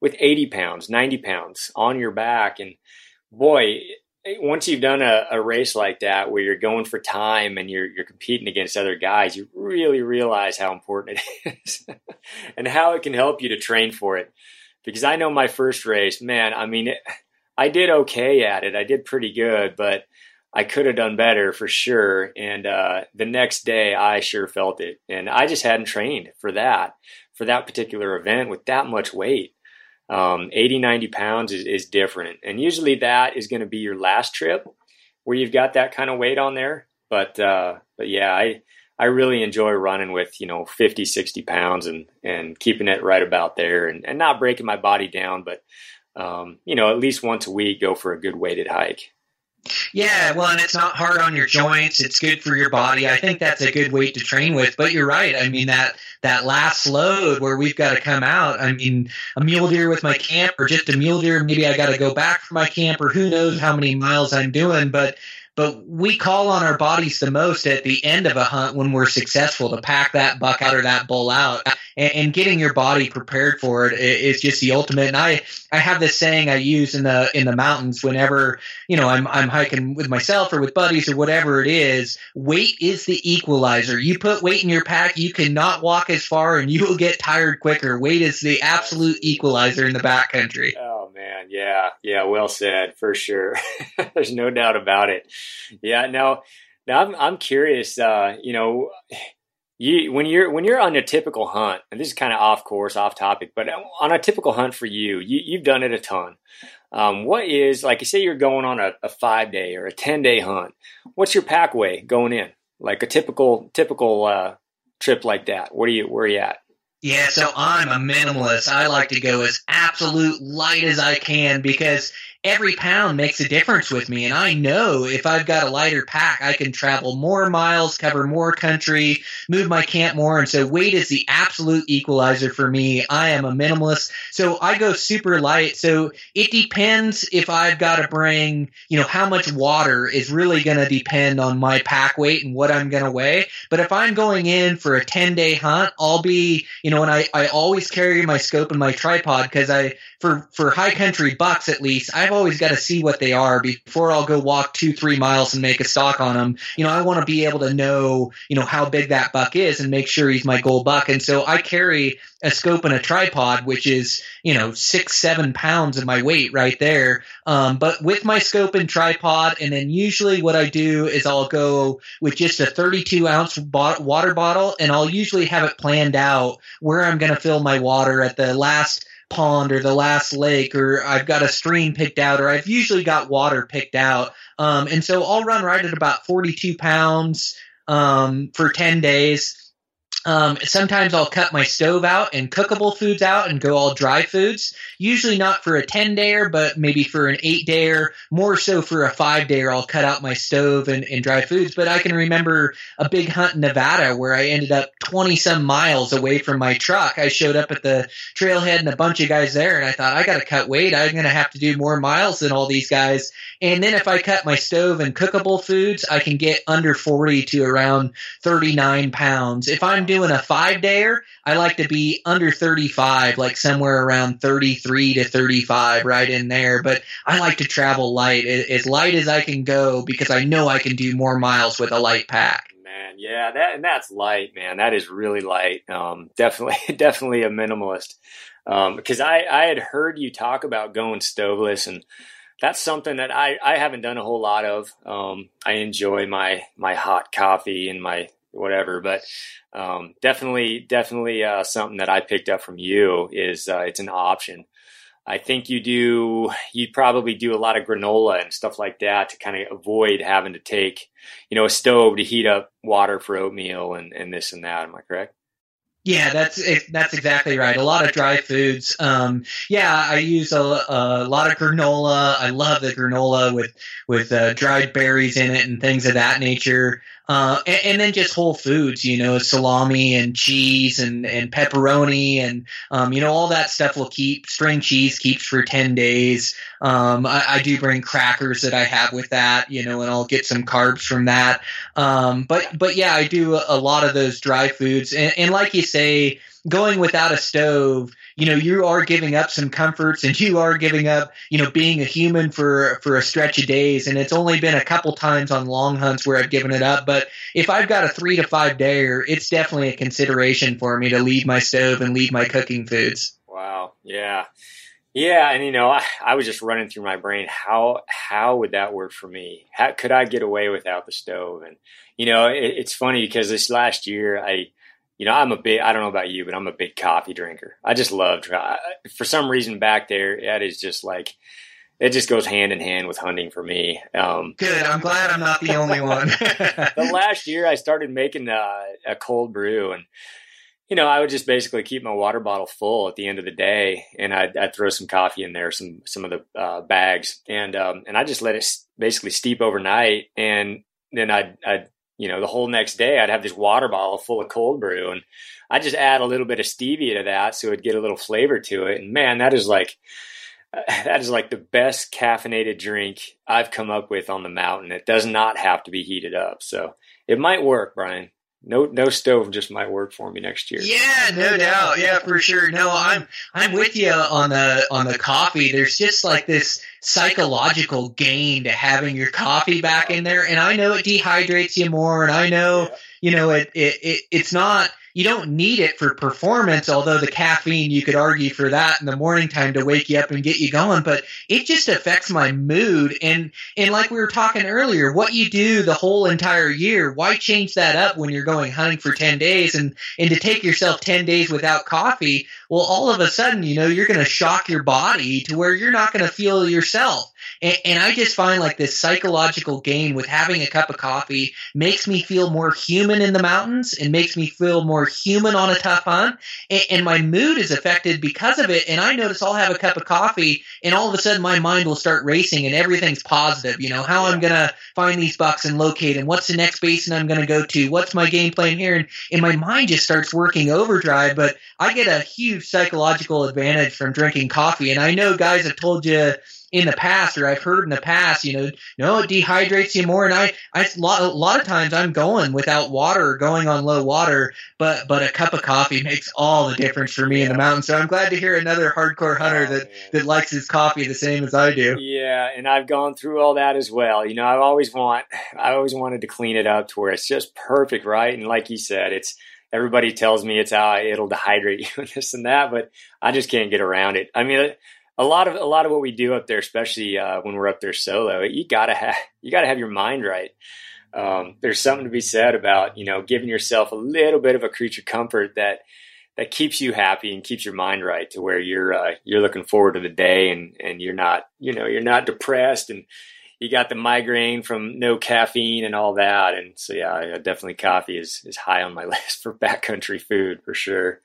with 80 pounds, 90 pounds on your back. And boy, once you've done a, a, race like that where you're going for time and you're you're competing against other guys, you really realize how important it is and how it can help you to train for it. Because I know my first race, man, I mean, it, I did okay at it. I did pretty good, but I could have done better for sure. And uh, the next day, I sure felt it, and I just hadn't trained for that for that particular event with that much weight um, 80, 90 pounds is, is different. And usually that is going to be your last trip where you've got that kind of weight on there. But, uh, but yeah, I, I really enjoy running with, you know, 50, 60 pounds and, and keeping it right about there and, and not breaking my body down, but, um, you know, at least once a week, go for a good weighted hike. Yeah, well, and it's not hard on your joints. It's good for your body. I think that's a good weight to train with. But you're right. I mean that that last load where we've got to come out. I mean, a mule deer with my camp, or just a mule deer. Maybe I got to go back for my camp, or who knows how many miles I'm doing. But but we call on our bodies the most at the end of a hunt when we're successful to pack that buck out or that bull out and, and getting your body prepared for it is just the ultimate. And I, I have this saying I use in the in the mountains whenever you know I'm I'm hiking with myself or with buddies or whatever it is. Weight is the equalizer. You put weight in your pack, you cannot walk as far, and you will get tired quicker. Weight is the absolute equalizer in the backcountry. Oh man, yeah, yeah, well said for sure. There's no doubt about it. Yeah, now, now I'm I'm curious. Uh, you know, you when you're when you're on a typical hunt, and this is kind of off course, off topic, but on a typical hunt for you, you you've done it a ton. Um, what is like? You say you're going on a, a five day or a ten day hunt. What's your pack way going in? Like a typical typical uh, trip like that. What are you? Where are you at? Yeah, so I'm a minimalist. I like to go as absolute light as I can because every pound makes a difference with me. And I know if I've got a lighter pack, I can travel more miles, cover more country, move my camp more. And so weight is the absolute equalizer for me. I am a minimalist. So I go super light. So it depends if I've got to bring, you know, how much water is really going to depend on my pack weight and what I'm going to weigh. But if I'm going in for a 10 day hunt, I'll be, you know, and I, I always carry my scope and my tripod because I, for, for high country bucks at least, I've always got to see what they are before I'll go walk two, three miles and make a stock on them. You know, I want to be able to know, you know, how big that buck is and make sure he's my gold buck. And so I carry a scope and a tripod, which is, you know, six, seven pounds of my weight right there. Um, but with my scope and tripod, and then usually what I do is I'll go with just a 32 ounce water bottle and I'll usually have it planned out where I'm going to fill my water at the last pond or the last lake or I've got a stream picked out or I've usually got water picked out. Um, and so I'll run right at about 42 pounds um, for 10 days. Um, sometimes I'll cut my stove out and cookable foods out and go all dry foods. Usually not for a 10 dayer, but maybe for an 8 dayer, more so for a 5 dayer. I'll cut out my stove and, and dry foods. But I can remember a big hunt in Nevada where I ended up 20 some miles away from my truck. I showed up at the trailhead and a bunch of guys there, and I thought, I got to cut weight. I'm going to have to do more miles than all these guys. And then if I cut my stove and cookable foods, I can get under 40 to around 39 pounds. If I'm doing a five dayer, I like to be under 35, like somewhere around 33 to 35, right in there. But I like to travel light, as light as I can go, because I know I can do more miles with a light pack. Man, yeah, that and that's light, man. That is really light. Um, definitely, definitely a minimalist. Um, because I I had heard you talk about going stoveless and that's something that I, I haven't done a whole lot of. Um, I enjoy my my hot coffee and my whatever, but um, definitely definitely uh, something that I picked up from you is uh, it's an option. I think you do you probably do a lot of granola and stuff like that to kind of avoid having to take you know a stove to heat up water for oatmeal and, and this and that. Am I correct? Yeah, that's that's exactly right. A lot of dry foods. Um, yeah, I use a, a, lot of granola. I love the granola with with uh, dried berries in it and things of that nature. Uh, and, and, then just whole foods, you know, salami and cheese and, and pepperoni and, um, you know, all that stuff will keep. String cheese keeps for 10 days. Um, I, I, do bring crackers that I have with that, you know, and I'll get some carbs from that. Um, but, but yeah, I do a, lot of those dry foods. And, and like you say, going without a stove, you know, you are giving up some comforts and you are giving up, you know, being a human for for a stretch of days. And it's only been a couple times on long hunts where I've given it up. But if I've got a three to five dayer, it's definitely a consideration for me to leave my stove and leave my cooking foods. Wow. Yeah. Yeah, and you know, I, I was just running through my brain how how would that work for me? How could I get away without the stove? And you know, it, it's funny because this last year I you know, I'm a big, I don't know about you, but I'm a big coffee drinker. I just love, for some reason back there, that is just like, it just goes hand in hand with hunting for me. Um, Good. I'm glad I'm not the only one. the last year I started making uh, a cold brew and, you know, I would just basically keep my water bottle full at the end of the day, and I'd, I'd throw some coffee in there, some some of the uh, bags, and um, and I just let it basically steep overnight, and then I'd, I'd you know, the whole next day I'd have this water bottle full of cold brew and I just add a little bit of stevia to that so it'd get a little flavor to it. And man, that is like, that is like the best caffeinated drink I've come up with on the mountain. It does not have to be heated up, so it might work, Brian. No, no stove just might work for me next year. Yeah, no doubt. Yeah, for sure. No, I'm I'm with you on the on the coffee. There's just like this psychological gain to having your coffee back in there, and I know it dehydrates you more, and I know you know it it, it it's not you don't need it for performance, although the caffeine, you could argue for that in the morning time to wake you up and get you going, but it just affects my mood. And, and like we were talking earlier, what you do the whole entire year, why change that up when you're going hunting for 10 days and, and to take yourself 10 days without coffee? Well, all of a sudden, you know, you're going to shock your body to where you're not going to feel yourself. And, and, I just find like this psychological gain with having a cup of coffee makes me feel more human in the mountains and makes me feel more human on a tough hunt. And, and my mood is affected because of it. And I notice I'll have a cup of coffee and all of a sudden my mind will start racing and everything's positive. You know, how I'm going to find these bucks and locate them. What's the next basin I'm going to go to? What's my game plan here? And, and my mind just starts working overdrive. But I get a huge psychological advantage from drinking coffee. And I know guys have told you, in the past or I've heard in the past, you know, no, it dehydrates you more. And I, I, a lot, a lot of times I'm going without water going on low water, but, but a cup of coffee makes all the difference for me in the mountains. So I'm glad to hear another hardcore hunter that, that likes his coffee the same as I do. Yeah. And I've gone through all that as well. You know, I always want, I always wanted to clean it up to where it's just perfect. Right. And like you said, it's, everybody tells me it's how it'll dehydrate you and this and that, but I just can't get around it. I mean, a lot of a lot of what we do up there, especially uh, when we're up there solo, you gotta have you gotta have your mind right. Um, there's something to be said about you know giving yourself a little bit of a creature comfort that that keeps you happy and keeps your mind right to where you're uh, you're looking forward to the day and and you're not you know you're not depressed and you got the migraine from no caffeine and all that and so yeah definitely coffee is is high on my list for backcountry food for sure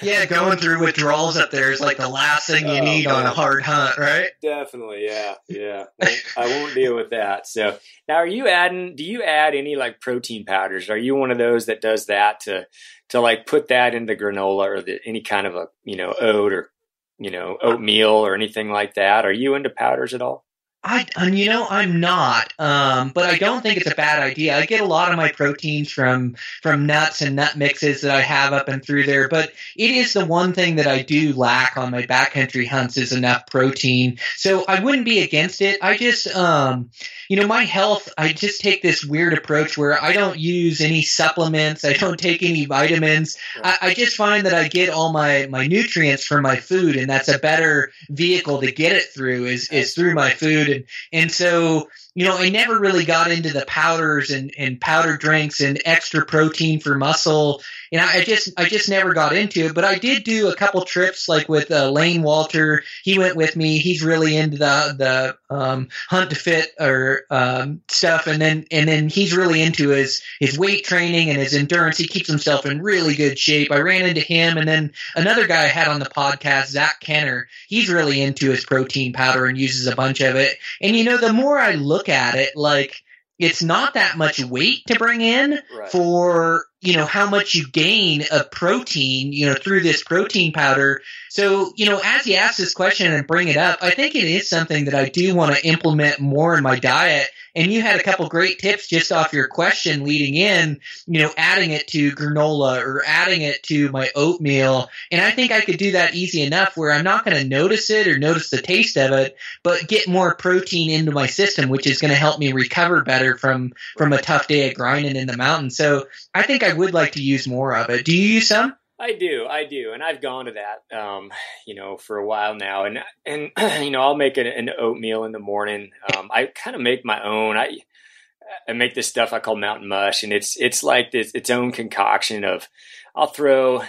yeah, going through withdrawals up there is like the last thing you oh, need on a hard hunt, right? Definitely, yeah, yeah. I won't deal with that. So now, are you adding? Do you add any like protein powders? Are you one of those that does that to to like put that into granola or the, any kind of a you know oat or you know oatmeal or anything like that? Are you into powders at all? I, and you know, I'm not, um, but I don't think it's a bad idea. I get a lot of my proteins from from nuts and nut mixes that I have up and through there. But it is the one thing that I do lack on my backcountry hunts is enough protein. So I wouldn't be against it. I just, um, you know, my health, I just take this weird approach where I don't use any supplements. I don't take any vitamins. I, I just find that I get all my my nutrients from my food, and that's a better vehicle to get it through is is through my food and so you know, I never really got into the powders and, and powder drinks and extra protein for muscle. And I, I just, I just never got into it, but I did do a couple trips like with uh, Lane Walter. He went with me. He's really into the, the, um, hunt to fit or, um, stuff. And then, and then he's really into his, his weight training and his endurance. He keeps himself in really good shape. I ran into him and then another guy I had on the podcast, Zach Kenner. He's really into his protein powder and uses a bunch of it. And you know, the more I look look at it, like it's not that much weight to bring in right. for you know how much you gain of protein you know through this protein powder so you know as you ask this question and bring it up i think it is something that i do want to implement more in my diet and you had a couple great tips just off your question leading in, you know, adding it to granola or adding it to my oatmeal. And I think I could do that easy enough where I'm not going to notice it or notice the taste of it, but get more protein into my system, which is going to help me recover better from, from a tough day of grinding in the mountains. So I think I would like to use more of it. Do you use some? I do, I do, and I've gone to that, um, you know, for a while now, and and you know, I'll make an, an oatmeal in the morning. Um, I kind of make my own. I I make this stuff I call mountain mush, and it's it's like this its own concoction of. I'll throw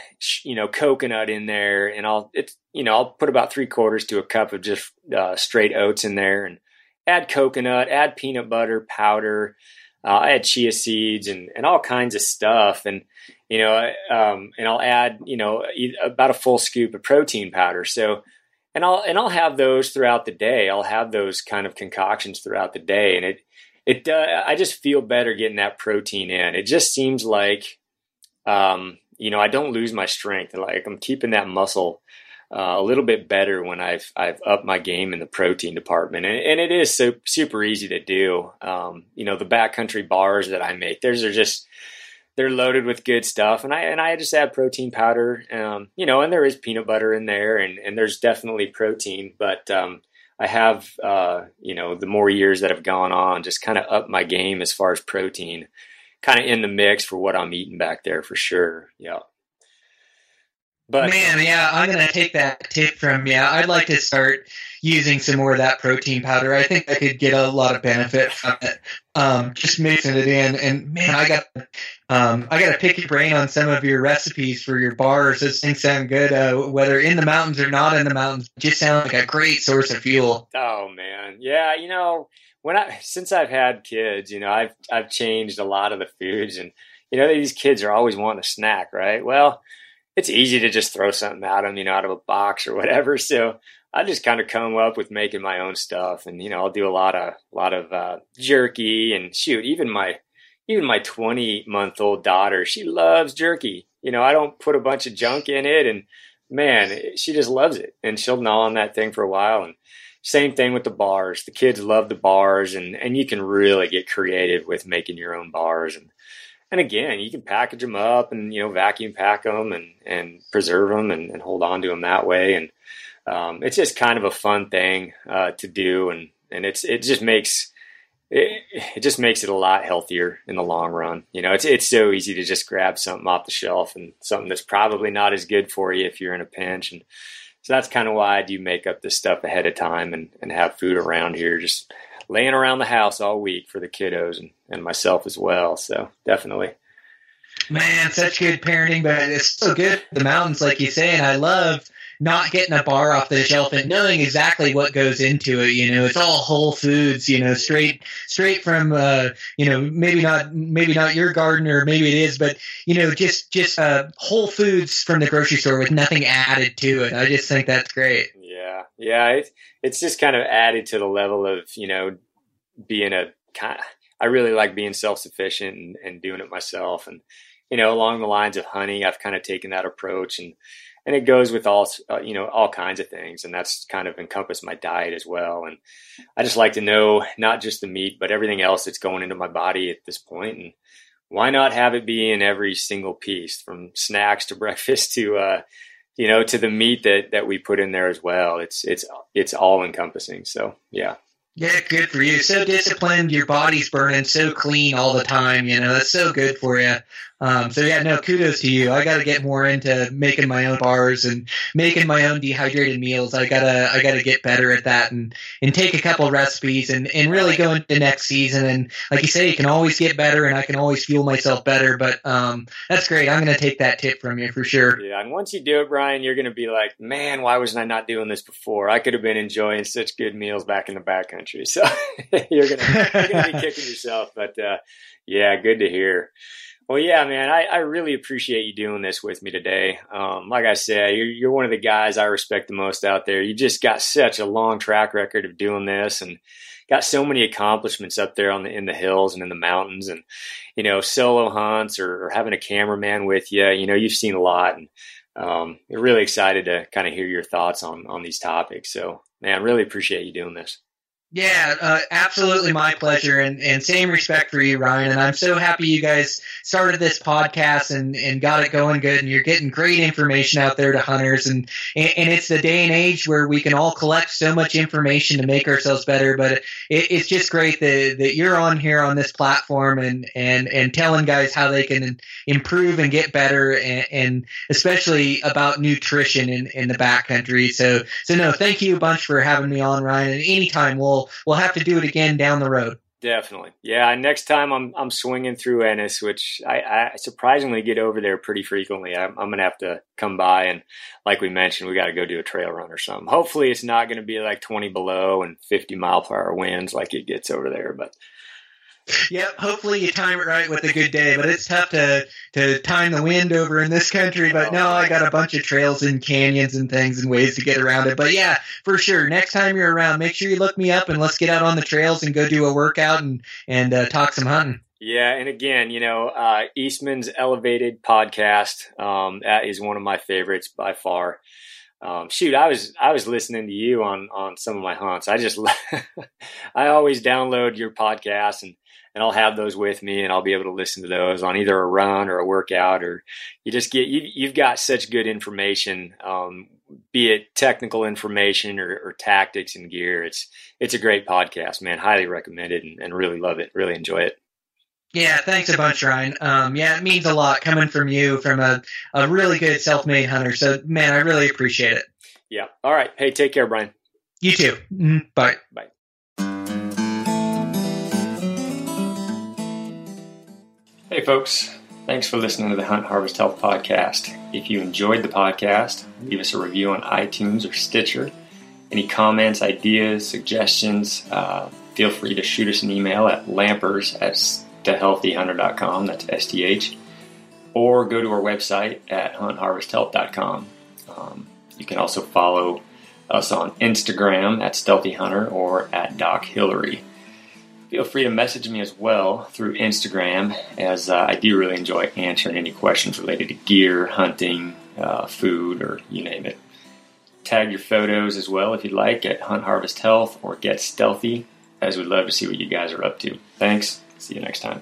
you know coconut in there, and I'll it's you know I'll put about three quarters to a cup of just uh, straight oats in there, and add coconut, add peanut butter powder, uh, I add chia seeds and, and all kinds of stuff. And, you know, um, and I'll add, you know, about a full scoop of protein powder. So, and I'll, and I'll have those throughout the day. I'll have those kind of concoctions throughout the day. And it, it, uh, I just feel better getting that protein in. It just seems like, um, you know, I don't lose my strength. Like I'm keeping that muscle, uh, a little bit better when I've I've upped my game in the protein department, and, and it is so super easy to do. Um, you know, the backcountry bars that I make, theirs are just they're loaded with good stuff, and I and I just add protein powder. Um, you know, and there is peanut butter in there, and and there's definitely protein, but um, I have uh, you know the more years that have gone on, just kind of up my game as far as protein, kind of in the mix for what I'm eating back there for sure. Yeah. But man, yeah, I'm gonna take that tip from yeah. I'd like to start using some more of that protein powder. I think I could get a lot of benefit from it. Um, just mixing it in, and man, I got um, I got to pick your brain on some of your recipes for your bars. Those things sound good, uh, whether in the mountains or not in the mountains. Just sound like a great source of fuel. Oh man, yeah, you know when I since I've had kids, you know I've I've changed a lot of the foods, and you know these kids are always wanting a snack, right? Well it's easy to just throw something at them, you know, out of a box or whatever. So I just kind of come up with making my own stuff, and you know, I'll do a lot of a lot of uh, jerky and shoot. Even my even my twenty month old daughter, she loves jerky. You know, I don't put a bunch of junk in it, and man, she just loves it, and she'll gnaw on that thing for a while. And same thing with the bars. The kids love the bars, and and you can really get creative with making your own bars and and again, you can package them up and you know vacuum pack them and and preserve them and, and hold on to them that way. And um, it's just kind of a fun thing uh, to do, and and it's it just makes it, it just makes it a lot healthier in the long run. You know, it's it's so easy to just grab something off the shelf and something that's probably not as good for you if you're in a pinch. And so that's kind of why I do make up this stuff ahead of time and, and have food around here. Just laying around the house all week for the kiddos and, and myself as well. So definitely. Man, such good parenting, but it's so good. The mountains, like you say, and I love not getting a bar off the shelf and knowing exactly what goes into it. You know, it's all whole foods. You know, straight straight from uh, you know maybe not maybe not your garden or maybe it is, but you know just just uh, whole foods from the grocery store with nothing added to it. I just think that's great. Yeah, it's it's just kind of added to the level of you know being a kind. Of, I really like being self sufficient and, and doing it myself, and you know along the lines of honey, I've kind of taken that approach and and it goes with all uh, you know all kinds of things. And that's kind of encompassed my diet as well. And i just like to know not just the meat but everything else that's going into my body at this point. And why not have it be in every single piece from snacks to breakfast to uh you know to the meat that that we put in there as well. It's it's it's all encompassing so yeah yeah, good for you. So disciplined, your body's burning so clean all the time. You know, that's so good for you. Um, so yeah, no, kudos to you. I got to get more into making my own bars and making my own dehydrated meals. I gotta, I gotta get better at that and, and take a couple recipes and, and really go into next season. And like you say, you can always get better and I can always fuel myself better. But, um, that's great. I'm going to take that tip from you for sure. Yeah. And once you do it, Brian, you're going to be like, man, why wasn't I not doing this before? I could have been enjoying such good meals back in the backcountry. So you're going to be kicking yourself. But, uh, yeah, good to hear. Well, yeah, man, I, I really appreciate you doing this with me today. Um, like I said, you're, you're one of the guys I respect the most out there. You just got such a long track record of doing this and got so many accomplishments up there on the, in the hills and in the mountains and, you know, solo hunts or, or having a cameraman with you. You know, you've seen a lot and, um, you're really excited to kind of hear your thoughts on, on these topics. So, man, really appreciate you doing this. Yeah, uh, absolutely my pleasure, and, and same respect for you, Ryan. And I'm so happy you guys started this podcast and, and got it going good, and you're getting great information out there to hunters. And, and, it's the day and age where we can all collect so much information to make ourselves better. But it, it's just great that, that you're on here on this platform and, and, and telling guys how they can improve and get better, and, and especially about nutrition in, in the backcountry. So, so no, thank you a bunch for having me on, Ryan. And anytime we'll we'll have to do it again down the road. Definitely, yeah. Next time I'm I'm swinging through Ennis, which I, I surprisingly get over there pretty frequently. I'm, I'm, gonna have to come by and, like we mentioned, we got to go do a trail run or something. Hopefully, it's not gonna be like 20 below and 50 mile per hour winds like it gets over there. But Yep. Hopefully you time it right with a good day, but it's tough to to time the wind over in this country. But no, I got a bunch of trails and canyons and things and ways to get around it. But yeah, for sure. Next time you're around, make sure you look me up and let's get out on the trails and go do a workout and and uh, talk some hunting. Yeah, and again, you know, uh, Eastman's Elevated podcast um, that is one of my favorites by far. um, shoot, I was I was listening to you on on some of my hunts. I just I always download your podcast and and I'll have those with me and I'll be able to listen to those on either a run or a workout or you just get you you've got such good information, um, be it technical information or, or, tactics and gear. It's it's a great podcast, man. Highly recommended and, and really love it. Really enjoy it. Yeah, thanks a bunch, Ryan. Um, yeah, it means a lot coming from you, from a, a really good self made hunter. So, man, I really appreciate it. Yeah. All right. Hey, take care, Brian. You too. Mm-hmm. Bye. Bye. Hey, folks. Thanks for listening to the Hunt Harvest Health Podcast. If you enjoyed the podcast, leave us a review on iTunes or Stitcher. Any comments, ideas, suggestions, uh, feel free to shoot us an email at lampers at thestealthyhunter.com, that's STH, or go to our website at huntharvesthealth.com. Um, you can also follow us on Instagram at Stealthy Hunter or at Doc Hillary. Feel free to message me as well through Instagram, as uh, I do really enjoy answering any questions related to gear, hunting, uh, food, or you name it. Tag your photos as well if you'd like at Hunt Harvest Health or Get Stealthy, as we'd love to see what you guys are up to. Thanks. See you next time.